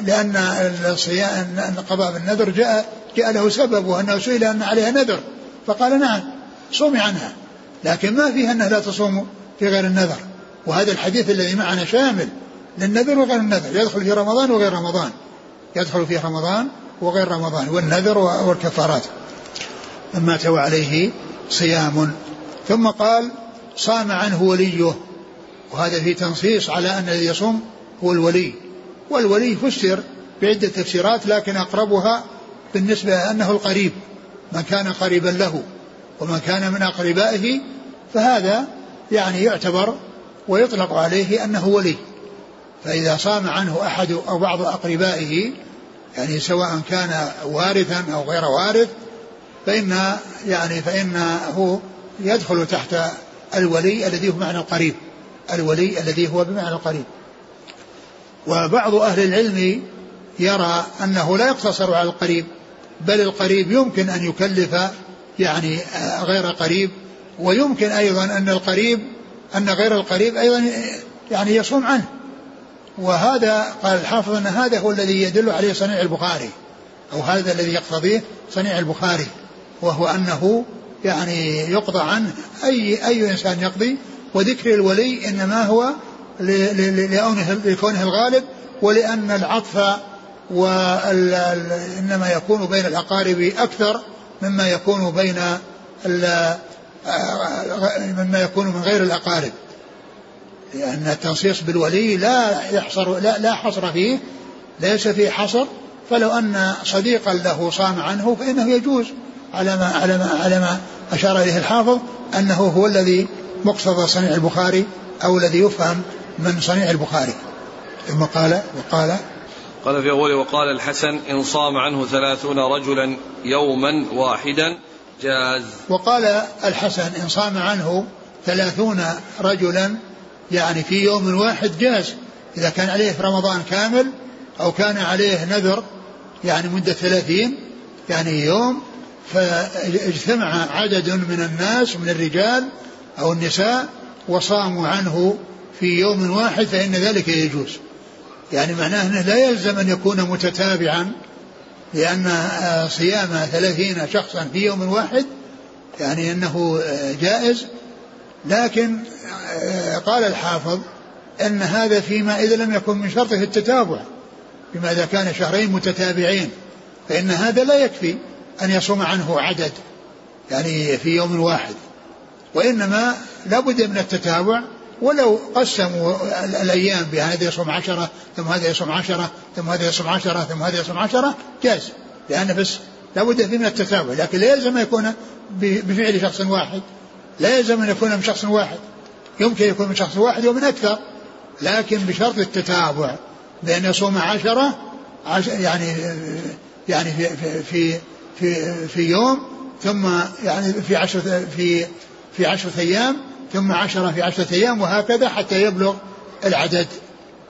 لأن الصيام أن القضاء بالنذر جاء جاء له سبب وأنه سئل أن عليها نذر. فقال نعم صومي عنها. لكن ما فيها أنه لا تصوم في غير النذر. وهذا الحديث الذي معنا شامل للنذر وغير النذر. يدخل في رمضان وغير رمضان. يدخل في رمضان وغير رمضان. والنذر والكفارات. من مات وعليه صيام ثم قال صام عنه وليه. وهذا في تنصيص على أن الذي يصوم هو الولي. والولي فسر بعدة تفسيرات لكن أقربها بالنسبة أنه القريب. من كان قريبا له ومن كان من أقربائه فهذا يعني يعتبر ويطلق عليه أنه ولي. فإذا صام عنه أحد أو بعض أقربائه يعني سواء كان وارثا أو غير وارث فإن يعني فإنه يدخل تحت الولي الذي هو بمعنى القريب. الولي الذي هو بمعنى القريب. وبعض أهل العلم يرى أنه لا يقتصر على القريب بل القريب يمكن أن يكلف يعني غير قريب ويمكن أيضا أن القريب أن غير القريب أيضا يعني يصوم عنه. وهذا قال الحافظ أن هذا هو الذي يدل عليه صنيع البخاري أو هذا الذي يقتضيه صنيع البخاري وهو أنه يعني يقضى عنه أي أي إنسان يقضي. وذكر الولي إنما هو لكونه الغالب ولأن العطف وإنما يكون بين الأقارب أكثر مما يكون بين مما يكون من غير الأقارب. لأن التنصيص بالولي لا يحصر لا, لا حصر فيه ليس فيه حصر. فلو أن صديقا له صام عنه فإنه يجوز. على ما على ما على ما أشار إليه الحافظ أنه هو الذي مقتضى صنيع البخاري أو الذي يفهم من صنيع البخاري. ثم قال وقال
قال في أول وقال الحسن إن صام عنه ثلاثون رجلا يوما واحدا جاز.
وقال الحسن إن صام عنه ثلاثون رجلا يعني في يوم واحد جاز. إذا كان عليه في رمضان كامل أو كان عليه نذر يعني مدة ثلاثين يعني يوم فاجتمع عدد من الناس من الرجال أو النساء وصاموا عنه في يوم واحد فإن ذلك يجوز. يعني معناه أنه لا يلزم أن يكون متتابعا لأن صيام ثلاثين شخصا في يوم واحد يعني أنه جائز. لكن قال الحافظ أن هذا فيما إذا لم يكن من شرطه التتابع بما إذا كان شهرين متتابعين فإن هذا لا يكفي. أن يصوم عنه عدد يعني في يوم واحد. وإنما لا بد من التتابع ولو قسموا الأيام بأن هذا يصوم عشرة ثم هذا يصوم عشرة ثم هذا يصوم عشرة ثم هذا يصوم عشرة جاز لأن بس لا بد فيه من التتابع. لكن لا يلزم أن يكون بفعل شخص واحد. لا يلزم أن يكون من شخص واحد. يمكن يكون من شخص واحد ومن أكثر. لكن بشرط التتابع. بأن يصوم عشرة يعني يعني في في في في يوم ثم يعني في عشرة في في عشرة أيام ثم عشرة في عشرة أيام وهكذا حتى يبلغ العدد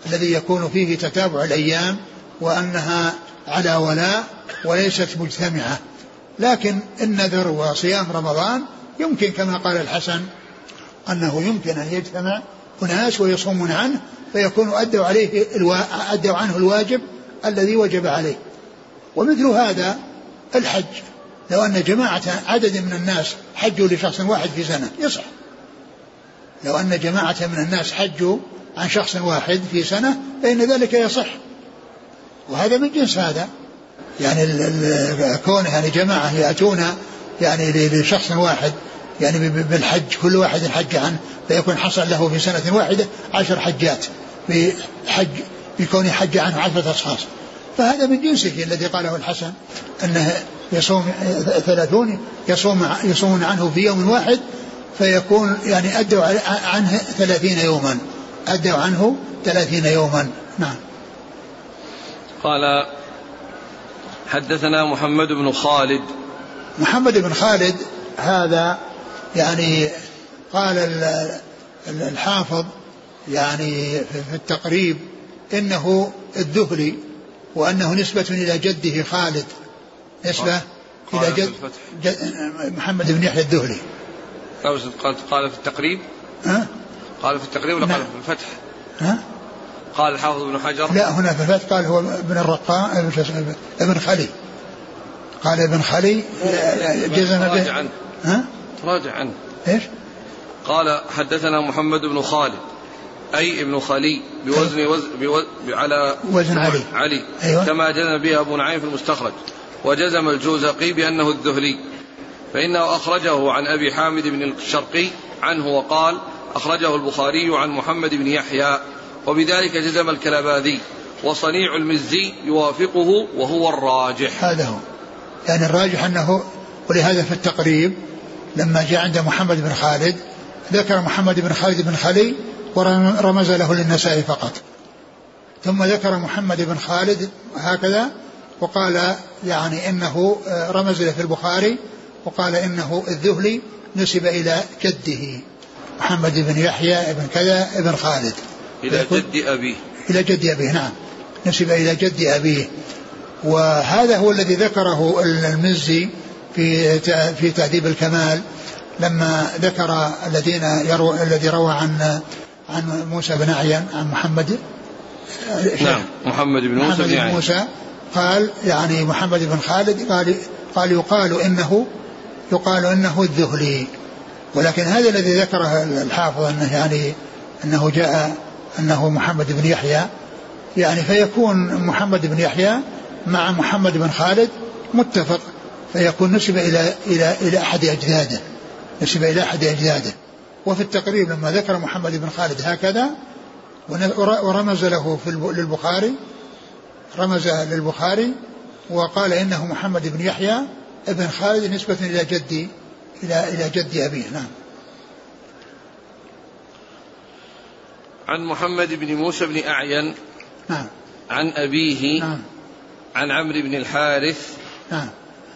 الذي يكون فيه تتابع الأيام وأنها على ولاء وليست مجتمعة. لكن النذر وصيام رمضان يمكن كما قال الحسن أنه يمكن أن يجتمع أناس ويصومون عنه فيكون أدوا عليه الوا... أدوا عنه الواجب الذي وجب عليه. ومثل هذا الحج. لو أن جماعة عدد من الناس حجوا لشخص واحد في سنة يصح. لو أن جماعة من الناس حجوا عن شخص واحد في سنة فإن ذلك يصح. وهذا من جنس هذا. يعني كونه يعني جماعة يأتون يعني لشخص واحد يعني بالحج كل واحد حج عنه فيكون حصل له في سنة واحدة عشر حجات بحج بكونه حج عنه عشرة أشخاص. فهذا من جنسه الذي قاله الحسن أنه يصوم ثلاثون يصوم يصومون عنه في يوم واحد فيكون يعني أدوا عنه ثلاثين يوما. أدوا عنه ثلاثين يوما. نعم.
قال حدثنا محمد بن خالد.
محمد بن خالد هذا يعني قال الحافظ يعني في التقريب إنه الذهلي. وأنه نسبة إلى جده خالد نسبة إلى جد, جد محمد بن يحيى الذهلي
قال في التقريب ها؟ قال في التقريب ولا قال نعم. في الفتح؟
ها؟
قال الحافظ ابن حجر
لا هنا في الفتح قال هو ابن الرقاء ابن خلي قال ابن خلي جزم به
تراجع عنه ها؟ تراجع عنه
إيش؟
قال حدثنا محمد بن خالد أي ابن خلي بوزن وزن بوزن على
وزن علي.
علي. أيوة. كما جزم به أبو نعيم في المستخرج. وجزم الجوزقي بأنه الذهلي. فإنه أخرجه عن أبي حامد بن الشرقي عنه وقال أخرجه البخاري عن محمد بن يحيى. وبذلك جزم الكلباذي وصنيع المزي يوافقه وهو الراجح.
هذا هو. يعني الراجح أنه ولهذا في التقريب لما جاء عند محمد بن خالد ذكر محمد بن خالد بن خلي ورمز له للنساء فقط. ثم ذكر محمد بن خالد هكذا وقال يعني إنه رمز له في البخاري وقال إنه الذهلي نسب إلى جده محمد بن يحيى بن كذا بن خالد.
إلى جد أبيه.
إلى جد أبيه نعم. نسب إلى جد أبيه. وهذا هو الذي ذكره المزي في في تهذيب الكمال لما ذكر الذين يروى الذي روى عن عن موسى بن أعين عن محمد
نعم محمد بن موسى
محمد بن موسى قال يعني محمد بن خالد قال قال يقال إنه يقال إنه الذهلي. ولكن هذا الذي ذكره الحافظ إنه يعني إنه جاء إنه محمد بن يحيى. يعني فيكون محمد بن يحيى مع محمد بن خالد متفق فيكون نسب إلى إلى إلى أحد أجداده نسب إلى أحد أجداده. وفي التقريب لما ذكر محمد بن خالد هكذا ورمز له في للبخاري رمز للبخاري وقال إنه محمد بن يحيى ابن خالد نسبة إلى جدي إلى إلى جد أبيه. نعم.
عن محمد بن موسى بن أعين
نعم.
عن أبيه
نعم.
عن عمرو بن الحارث
نعم.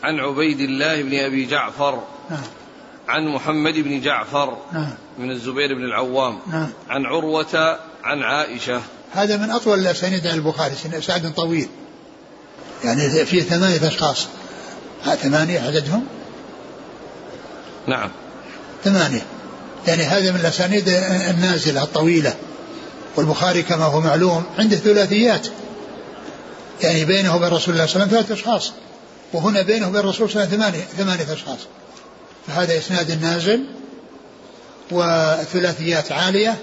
عن عبيد الله بن أبي جعفر
نعم.
عن محمد بن جعفر
نعم.
من الزبير بن العوام.
نعم.
عن عروة عن عائشة.
هذا من أطول الأسانيد عن البخاري سعد طويل. يعني فيه ثمانية أشخاص. ثمانية عددهم؟
نعم.
ثمانية. يعني هذا من الأسانيد النازلة الطويلة. والبخاري كما هو معلوم عنده ثلاثيات. يعني بينه وبين رسول الله صلى الله عليه وسلم ثلاثة أشخاص. وهنا بينه وبين الرسول صلى الله عليه وسلم ثمانية ثمانية أشخاص. فهذا إسناد نازل والثلاثيات عالية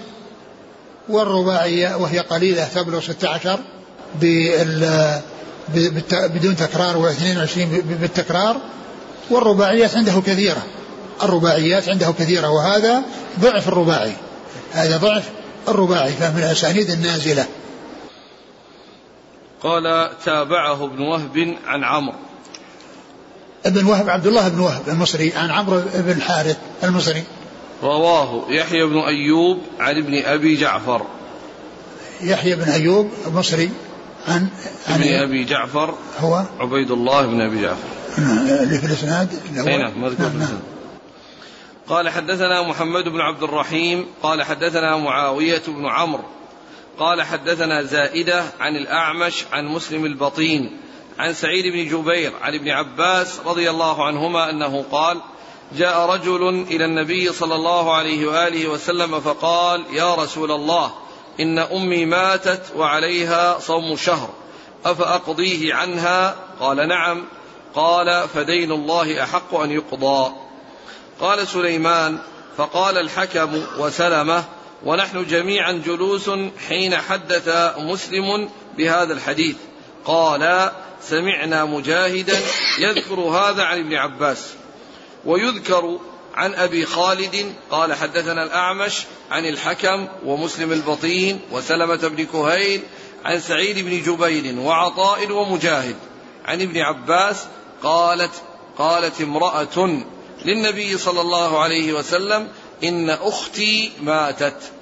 والرباعية وهي قليلة تبلغ 16 بدون تكرار و22 بالتكرار والرباعيات عنده كثيرة. الرباعيات عنده كثيرة وهذا ضعف الرباعي. هذا ضعف الرباعي فمن الأسانيد النازلة.
قال تابعه ابن وهب عن عمرو.
ابن وهب عبد الله بن وهب المصري عن عمرو بن الحارث المصري.
رواه يحيى بن أيوب عن ابن أبي جعفر.
يحيى بن أيوب المصري عن
عن ابن أبي جعفر
هو؟
عبيد الله بن أبي جعفر.
اللي في الإسناد؟
نعم مذكور نعم, نعم. قال حدثنا محمد بن عبد الرحيم قال حدثنا معاوية بن عمرو قال حدثنا زائدة عن الأعمش عن مسلم البطين عن سعيد بن جبير عن ابن عباس رضي الله عنهما أنه قال جاء رجل إلى النبي صلى الله عليه وآله وسلم فقال يا رسول الله إن أمي ماتت وعليها صوم شهر أفأقضيه عنها؟ قال نعم. قال فدين الله أحق أن يقضى. قال سليمان فقال الحكم وسلمه ونحن جميعا جلوس حين حدث مسلم بهذا الحديث. قال سمعنا مجاهدا يذكر هذا عن ابن عباس ويذكر عن أبي خالد قال حدثنا الأعمش عن الحكم ومسلم البطين وسلمة بن كهيل عن سعيد بن جبير وعطاء ومجاهد عن ابن عباس قالت قالت امرأة للنبي صلى الله عليه وسلم إن أختي ماتت.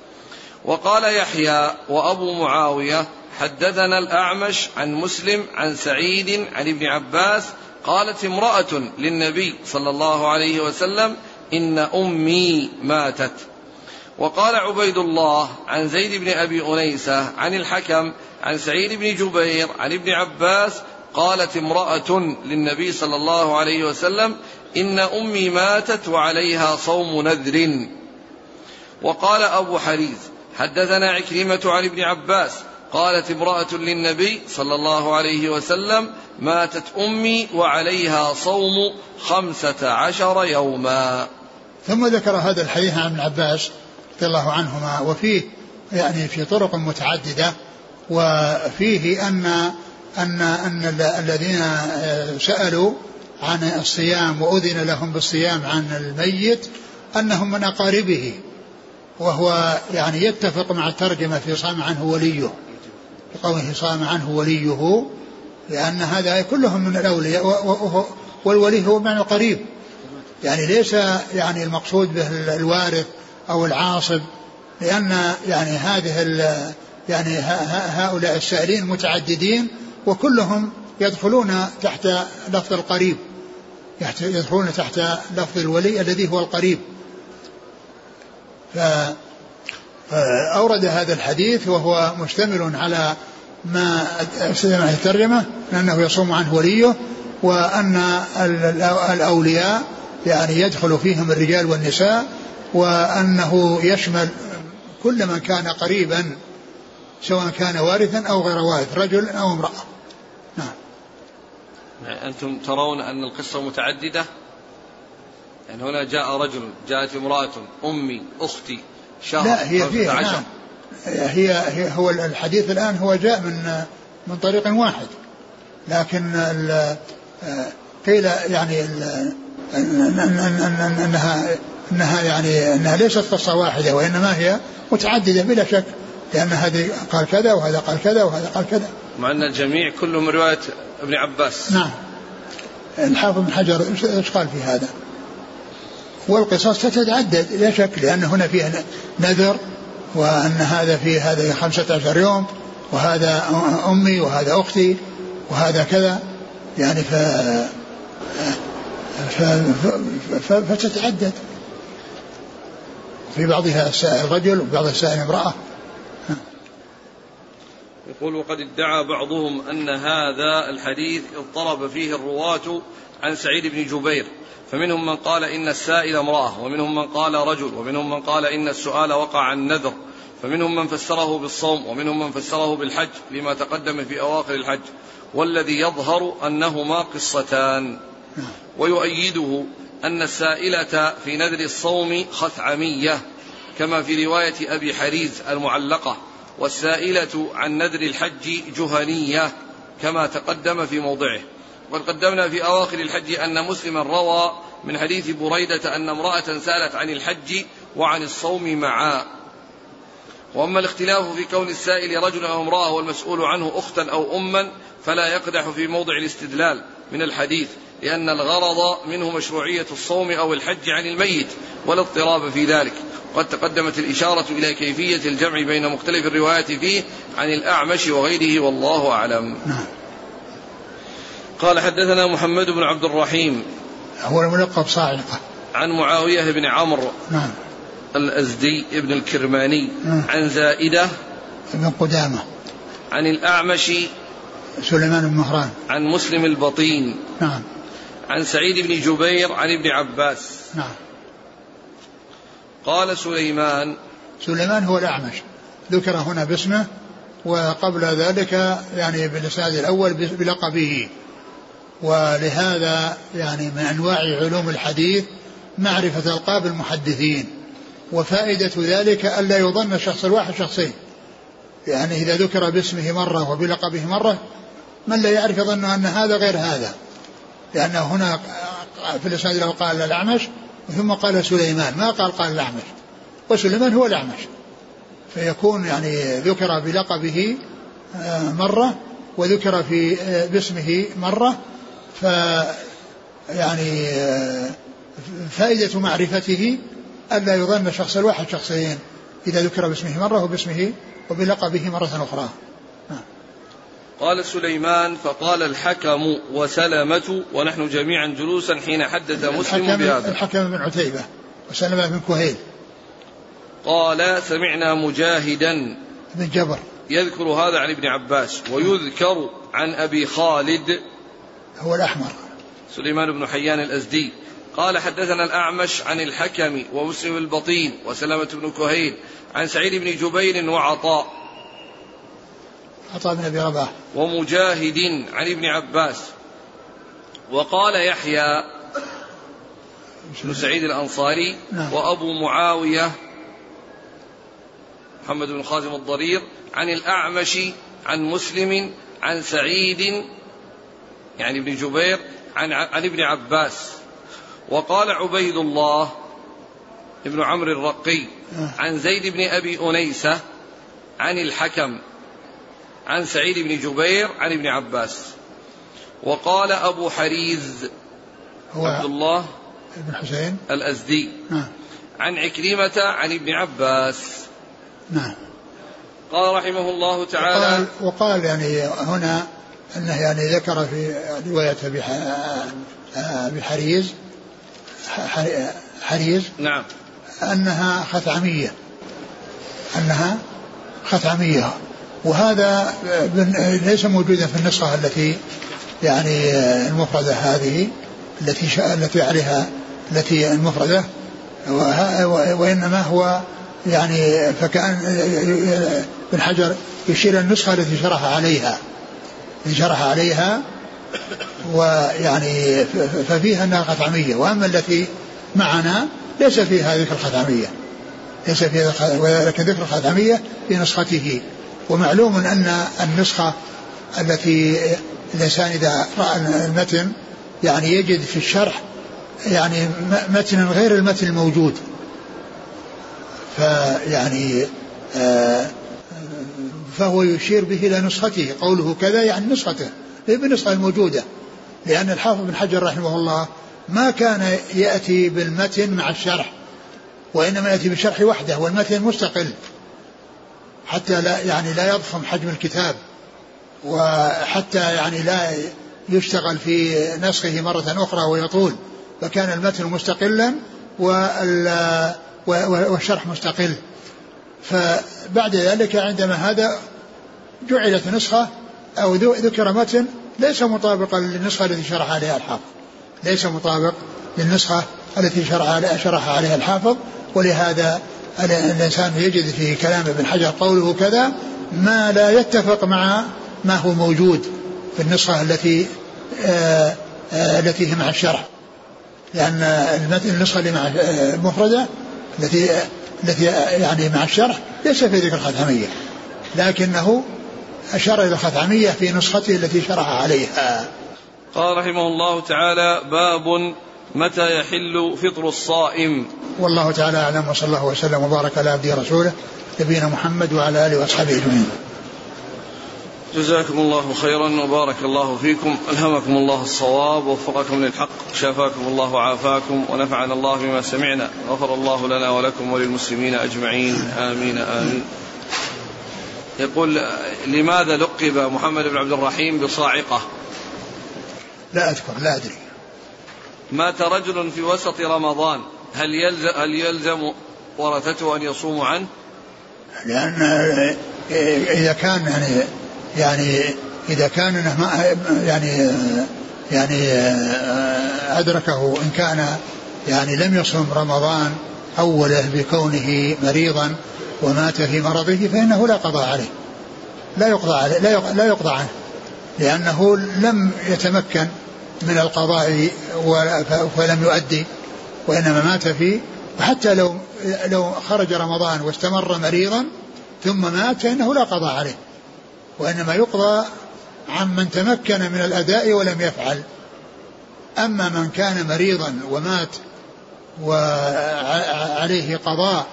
وقال يحيى وأبو معاوية حدثنا الأعمش عن مسلم عن سعيد عن ابن عباس قالت امرأة للنبي صلى الله عليه وسلم إن أمي ماتت. وقال عبيد الله عن زيد بن أبي أنيسة عن الحكم عن سعيد بن جبير عن ابن عباس قالت امرأة للنبي صلى الله عليه وسلم إن أمي ماتت وعليها صوم نذر. وقال أبو حريز حدثنا عكرمة عن ابن عباس قالت امرأة للنبي صلى الله عليه وسلم ماتت أمي وعليها صوم خمسة عشر يوما.
ثم ذكر هذا الحديث عن ابن عباس رضي الله عنهما وفيه يعني في طرق متعددة وفيه أن أن أن الذين سألوا عن الصيام وأذن لهم بالصيام عن الميت أنهم من أقاربه وهو يعني يتفق مع الترجمة في صام عنه وليه. بقوله صام عنه وليه لأن هذا كلهم من الأولياء والولي هو معنى القريب يعني ليس يعني المقصود به الوارث أو العاصب لأن يعني هذه يعني هؤلاء السائلين متعددين وكلهم يدخلون تحت لفظ القريب. يدخلون تحت لفظ الولي الذي هو القريب. فأورد هذا الحديث وهو مشتمل على ما استلمه الترجمة أنه يصوم عنه وليه وأن الأولياء يعني يدخل فيهم الرجال والنساء وأنه يشمل كل من كان قريبا سواء كان وارثا أو غير وارث رجل أو امرأة. نعم
أنتم ترون أن القصة متعددة؟ يعني هنا جاء رجل جاءت امرأة أمي أختي شهر
لا هي فيها نعم هي, هي هو الحديث الآن هو جاء من من طريق واحد. لكن قيل يعني إنها إنها يعني إنها ليست قصة واحدة وإنما هي متعددة بلا شك لأن هذا قال كذا وهذا قال كذا وهذا قال كذا.
مع أن الجميع كلهم رواية ابن عباس.
نعم. الحافظ بن حجر إيش قال في هذا؟ والقصص تتعدد لا شك لأن هنا فيها نذر وأن هذا في هذا 15 يوم وهذا أمي وهذا أختي وهذا كذا. يعني ف فتتعدد. في بعضها السائل رجل وفي بعضها السائل امرأة.
يقول وقد ادعى بعضهم أن هذا الحديث اضطرب فيه الرواة عن سعيد بن جبير. فمنهم من قال إن السائل امرأة ومنهم من قال رجل ومنهم من قال إن السؤال وقع عن نذر فمنهم من فسره بالصوم ومنهم من فسره بالحج لما تقدم في أواخر الحج. والذي يظهر أنهما قصتان. ويؤيده أن السائلة في نذر الصوم خثعمية كما في رواية أبي حريز المعلقة. والسائلة عن نذر الحج جهنية كما تقدم في موضعه. وقد قدمنا في أواخر الحج أن مسلما روى من حديث بريدة أن امرأة سألت عن الحج وعن الصوم معا. وأما الاختلاف في كون السائل رجلا أو امرأة والمسؤول عنه أختا أو أما فلا يقدح في موضع الاستدلال من الحديث لأن الغرض منه مشروعية الصوم أو الحج عن الميت ولا اضطراب في ذلك. وقد تقدمت الإشارة إلى كيفية الجمع بين مختلف الروايات فيه عن الأعمش وغيره والله أعلم. نعم. قال حدثنا محمد بن عبد الرحيم
هو الملقب صاعقة.
عن معاوية بن عمرو نعم. الأزدي ابن الكرماني نعم. عن زائدة
بن قدامة.
عن الأعمش
سليمان بن مهران.
عن مسلم البطين.
نعم.
عن سعيد بن جبير عن ابن عباس.
نعم.
قال سليمان
سليمان هو الأعمش. ذكر هنا باسمه وقبل ذلك يعني بالإسناد الأول بلقبه. ولهذا يعني من أنواع علوم الحديث معرفة ألقاب المحدثين وفائدة ذلك ألا يظن الشخص الواحد شخصين. يعني إذا ذكر باسمه مرة وبلقبه مرة من لا يعرف يظن أن هذا غير هذا؟ لأنه هنا في الإسناد له قال الأعمش ثم قال سليمان. ما قال؟ قال الأعمش. وسليمان هو الأعمش. فيكون يعني ذكر بلقبه آه، مرة وذكر في آه، باسمه مرة ف يعني آه، فائدة معرفته ألا يظن الشخص الواحد شخصين إذا ذكر باسمه مرة وباسمه وبلقبه مرة أخرى.
نعم. قال سليمان فقال الحكم وسلمة ونحن جميعا جلوسا حين حدث مسلم بهذا.
الحكم بن عتيبة وسلمة بن كهيل.
قال سمعنا مجاهدا
بن جبر.
يذكر هذا عن ابن عباس ويذكر عن أبي خالد
هو الأحمر.
سليمان بن حيان الأزدي قال حدثنا الأعمش عن الحكم ومسلم البطين وسلمة بن كهيل عن سعيد بن جبير وعطاء.
عطاء بن أبي رباح.
ومجاهد عن ابن عباس. وقال يحيى بن سعيد الأنصاري نعم. وأبو معاوية محمد بن خازم الضرير عن الأعمش عن مسلم عن سعيد يعني ابن جبير عن عن ابن عباس. وقال عبيد الله ابن عمرو الرقي عن زيد بن أبي أنيسة عن الحكم عن سعيد بن جبير عن ابن عباس. وقال أبو حريز هو عبد الله
بن حسين.
الأزدي نعم عن عكرمة عن ابن عباس.
نعم.
قال رحمه الله تعالى
وقال, وقال يعني هنا أنه يعني ذكر في رواية أبي حريز حريز
نعم.
أنها خثعمية أنها خثعمية. وهذا ليس موجودا في النسخة التي يعني المفردة هذه التي التي عليها التي المفردة. وإنما هو يعني فكان ابن حجر يشير النسخة التي شرح عليها. التي شرح عليها ويعني ففيها انها خثعمية وأما التي معنا ليس فيها ذكر الخثعمية ليس فيها ولكن ذكر الخثعمية في نسخته. ومعلوم أن النسخة التي الإنسان إذا رأى المتن يعني يجد في الشرح يعني متنا غير المتن الموجود. فيعني آه، فهو يشير به إلى نسخته. قوله كذا يعني نسخته هي بالنسخة الموجودة. لأن الحافظ بن حجر رحمه الله ما كان يأتي بالمتن مع الشرح وإنما يأتي بالشرح وحده والمتن مستقل. حتى لا يعني لا يضخم حجم الكتاب وحتى يعني لا يشتغل في نسخه مرة أخرى ويطول. فكان المتن مستقلا وال والشرح مستقل. فبعد ذلك عندما هذا جعلت نسخة أو ذكر متن ليس مطابقا للنسخة التي شرح عليها الحافظ. ليس مطابق للنسخة التي شرح شرح عليها الحافظ ولهذا الإنسان يجد في كلام ابن حجر قوله كذا ما لا يتفق مع ما هو موجود في النسخة التي آآ آآ التي هي مع الشرح. لأن النسخة اللي مع المفردة التي التي يعني مع الشرح ليس في ذكر الخثعمية لكنه أشار إلى الخثعمية في نسخته التي شرح عليها.
قال رحمه الله تعالى باب متى يحل فطر الصائم.
والله تعالى أعلم وصلى الله وسلم وبارك على عبده ورسوله نبينا محمد وعلى آله وأصحابه أجمعين.
جزاكم الله خيرا وبارك الله فيكم. ألهمكم الله الصواب ووفقكم للحق شافاكم الله وعافاكم ونفعنا الله بما سمعنا غفر الله لنا ولكم وللمسلمين أجمعين. آمين آمين. يقول لماذا لقب محمد بن عبد الرحيم بصاعقة؟
لا أذكر لا أدري.
مات رجل في وسط رمضان هل يلزم, هل يلزم ورثته أن يصوموا عنه؟
لأن إذا كان يعني يعني إذا كان ما يعني يعني أدركه إن كان يعني لم يصم رمضان أوله بكونه مريضا ومات في مرضه فإنه لا قضاء عليه. لا يقضى عليه لا لا يقضى عنه. لأنه لم يتمكن من القضاء ولم يؤدي وإنما مات فيه وحتى لو لو خرج رمضان واستمر مريضا ثم مات فإنه لا قضاء عليه. وإنما يقضى عمن تمكن من الأداء ولم يفعل. أما من كان مريضا ومات وعليه قضاء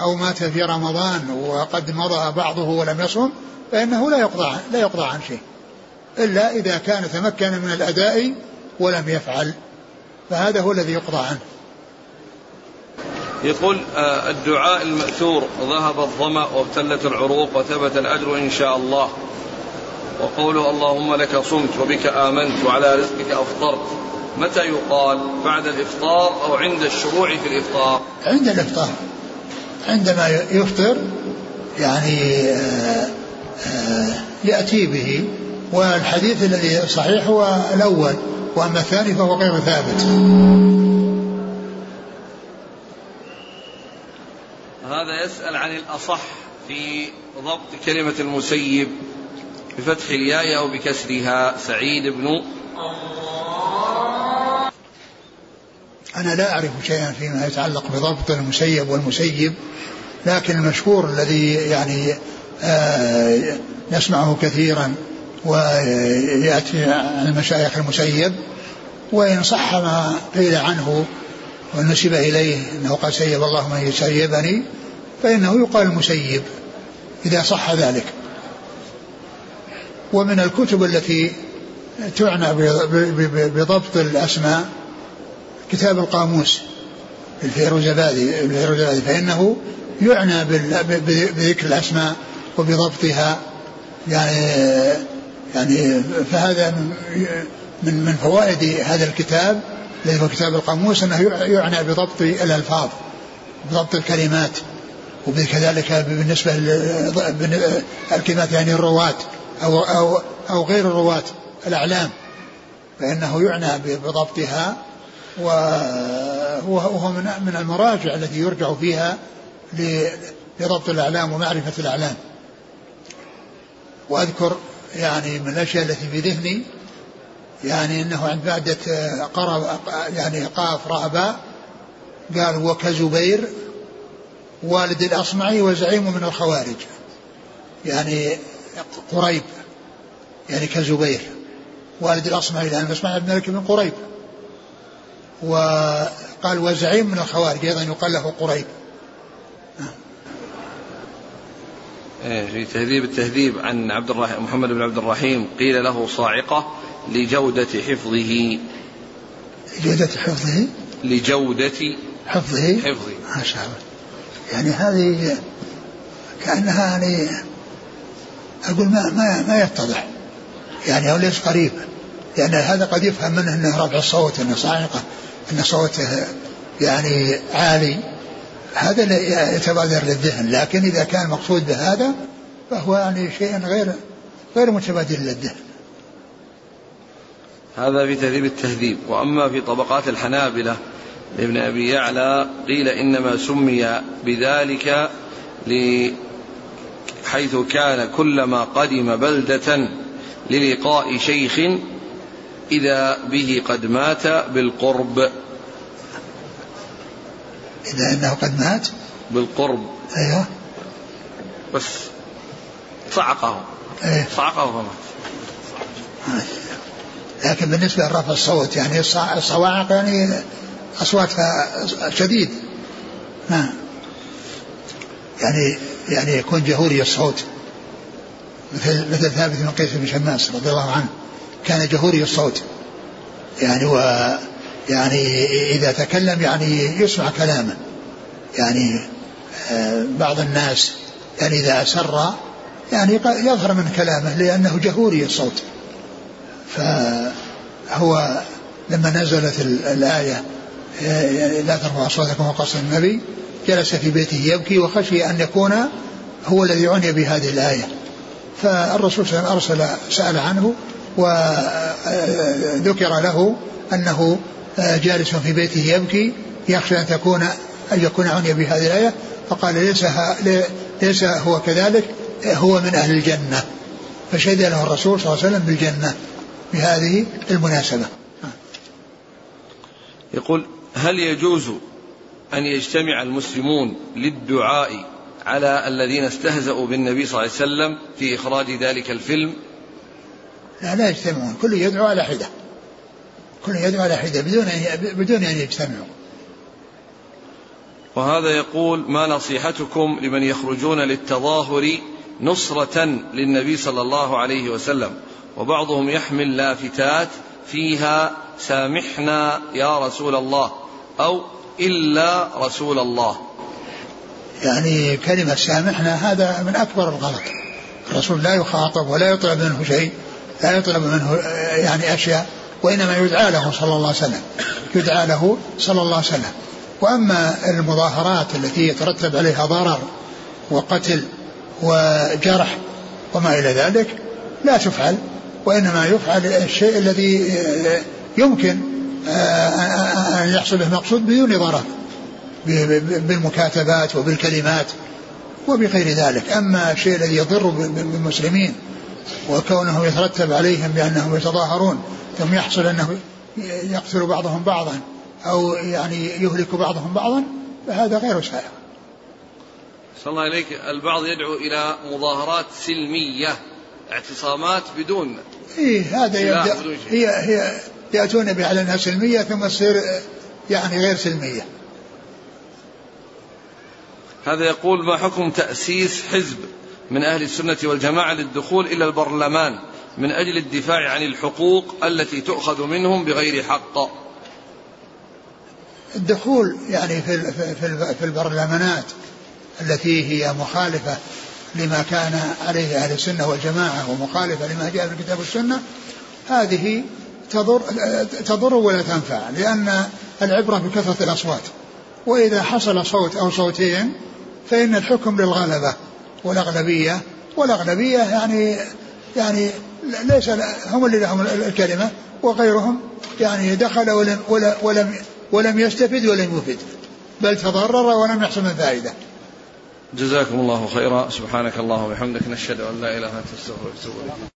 أو مات في رمضان وقد مضى بعضه ولم يصم فإنه لا يقضى لا يقضى عن شيء. إلا إذا كان تمكن من الأداء ولم يفعل فهذا هو الذي يقضى عنه.
يقول آه، الدعاء المأثور ذهب الظمأ وابتلت العروق وثبت الأجر إن شاء الله. وقوله اللهم لك صمت وبك آمنت وعلى رزقك أفطرت. متى يقال؟ بعد الإفطار أو عند الشروع في الإفطار؟
عند الإفطار. عندما يفطر يعني آه، آه، يأتي به. والحديث الذي صحيح هو الأول وأما الثاني فهو غير ثابت.
هذا يسأل عن الأصح في ضبط كلمة المسيب بفتح الياء أو بكسرها. سعيد بن
أنا لا أعرف شيئا فيما يتعلق بضبط المسيب والمسيب لكن المشهور الذي يعني آه نسمعه كثيرا ويأتي عن المسيب وإن صح ما قيل عنه ونسب إليه أنه قال سيب الله من يسيبني فإنه يقال المسيب إذا صح ذلك. ومن الكتب التي تعنى بضبط الأسماء كتاب القاموس الفيروزبادي فإنه يعنى بذكر الأسماء وبضبطها. يعني يعني فهذا من من فوائد هذا الكتاب الذي هو كتاب القاموس إنه يعنى بضبط الألفاظ بضبط الكلمات. وكذلك بالنسبة للكلمات يعني الرواة أو أو أو غير الرواة الأعلام فإنه يعنى بضبطها وهو من من المراجع التي يرجع فيها لضبط الأعلام ومعرفة الأعلام. وأذكر يعني من الأشياء التي في ذهني يعني إنه عند بعدة قرب يعني قاف راء باء قال وكزبير والد الأصمعي وزعيم من الخوارج يعني قريب يعني كزبير. والد الأصمعي لأن الاصمعي بن مالك بن قريب. وقال وزعيم من الخوارج أيضا يقال له قريب.
إيه، في تهذيب التهذيب عن عبد الرحيم محمد بن عبد الرحيم قيل له صاعقة لجودة حفظه.
جودة حفظه؟
لجودة
حفظه؟
حفظه.
ما شاء الله. يعني هذه كأنها يعني أقول ما ما ما يتضح. يعني هو ليس قريب؟ يعني هذا قد يفهم منه إنه رفع الصوت إنه صاعقة إن صوته يعني عالي. هذا يتبادر للذهن. لكن إذا كان مقصود بهذا فهو يعني شيء غير غير متبادر للذهن.
هذا في تهذيب التهذيب. وأما في طبقات الحنابلة لابن أبي يعلى قيل إنما سمي بذلك حيث كان كلما قدم بلدة للقاء شيخ إذا به قد مات بالقرب.
إذا أنه قد مات؟
بالقرب.
أيوه.
بس صعقه.
أيه.
صعقه. فمات
لكن بالنسبة لرفع الصوت يعني الصواعق يعني أصواتها شديد. نعم يعني يعني يكون جهوري الصوت. مثل مثل ثابت بن قيس بن شماس رضي الله عنه. كان جهوري الصوت. يعني و يعني إذا تكلم يعني يسمع كلامه يعني آه، بعض الناس يعني إذا أسر يعني يظهر من كلامه لأنه جهوري الصوت. فهو لما نزلت الآية لا ترفعوا أصواتكم وقصر النبي. جلس في بيته يبكي وخشي أن يكون هو الذي عني بهذه الآية. فالرسول صلى الله عليه وسلم أرسل سأل عنه وذكر له أنه جالس في بيته يبكي يخشى أن تكون أن يكون عني بهذه الآية. فقال ليس ليس هو كذلك هو من أهل الجنة. فشهد له الرسول صلى الله عليه وسلم بالجنة. بهذه المناسبة.
يقول هل يجوز أن يجتمع المسلمون للدعاء على الذين استهزأوا بالنبي صلى الله عليه وسلم في إخراج ذلك الفيلم؟
لا لا يجتمعون. كل يدعو على حدة. كل يدعو على حدة بدون أن بدون أن يجتمعوا.
وهذا يقول ما نصيحتكم لمن يخرجون للتظاهر نصرة للنبي صلى الله عليه وسلم؟ وبعضهم يحمل لافتات فيها سامحنا يا رسول الله أو إلا رسول الله.
يعني كلمة سامحنا هذا من أكبر الغلط. الرسول لا يخاطب ولا يطلب منه شيء لا يطلب منه يعني أشياء وإنما يدعى له صلى الله عليه وسلم. يدعى له صلى الله عليه وسلم. وأما المظاهرات التي يترتب عليها ضرر وقتل وجرح وما إلى ذلك لا تفعل وإنما يفعل الشيء الذي يمكن يحصل به مقصود بدون ضرر بالمكاتبات وبالكلمات وبغير بعضهم أما الشيء الذي يضر بالمسلمين وكونه يترتب عليهم بأنهم يتظاهرون ثم يحصل أنه يقتل بعضهم بعضا أو يعني يهلك بعضهم بعضا فهذا غير سائغ.
صلى الله عليك. البعض يدعو إلى مظاهرات سلمية اعتصامات بدون
إيه هذا يبدأ هي هي يأتون بأعلانها سلمية ثم تصير يعني غير سلمية.
هذا يقول ما حكم تأسيس حزب من أهل السنة والجماعة للدخول إلى البرلمان من أجل الدفاع عن الحقوق التي تؤخذ منهم بغير حق؟
الدخول يعني في في في البرلمانات التي هي مخالفة لما كان عليه أهل السنة والجماعة ومخالفة لما جاء في الكتاب والسنة هذه تضر تضر ولا تنفع لأن العبرة بكثرة الأصوات. وإذا حصل صوت أو صوتين فإن الحكم للغلبة والأغلبية والأغلبية يعني يعني ليس هم اللي لهم الكلمة وغيرهم يعني دخل ولم ولم ولم يستفد ولم يفد. بل تضرر ولم يحصل من فائدة.
جزاكم الله خيرا. سبحانك اللهم وبحمدك نشهد أن لا إله إلا أنت نستغفرك ونتوب إليك.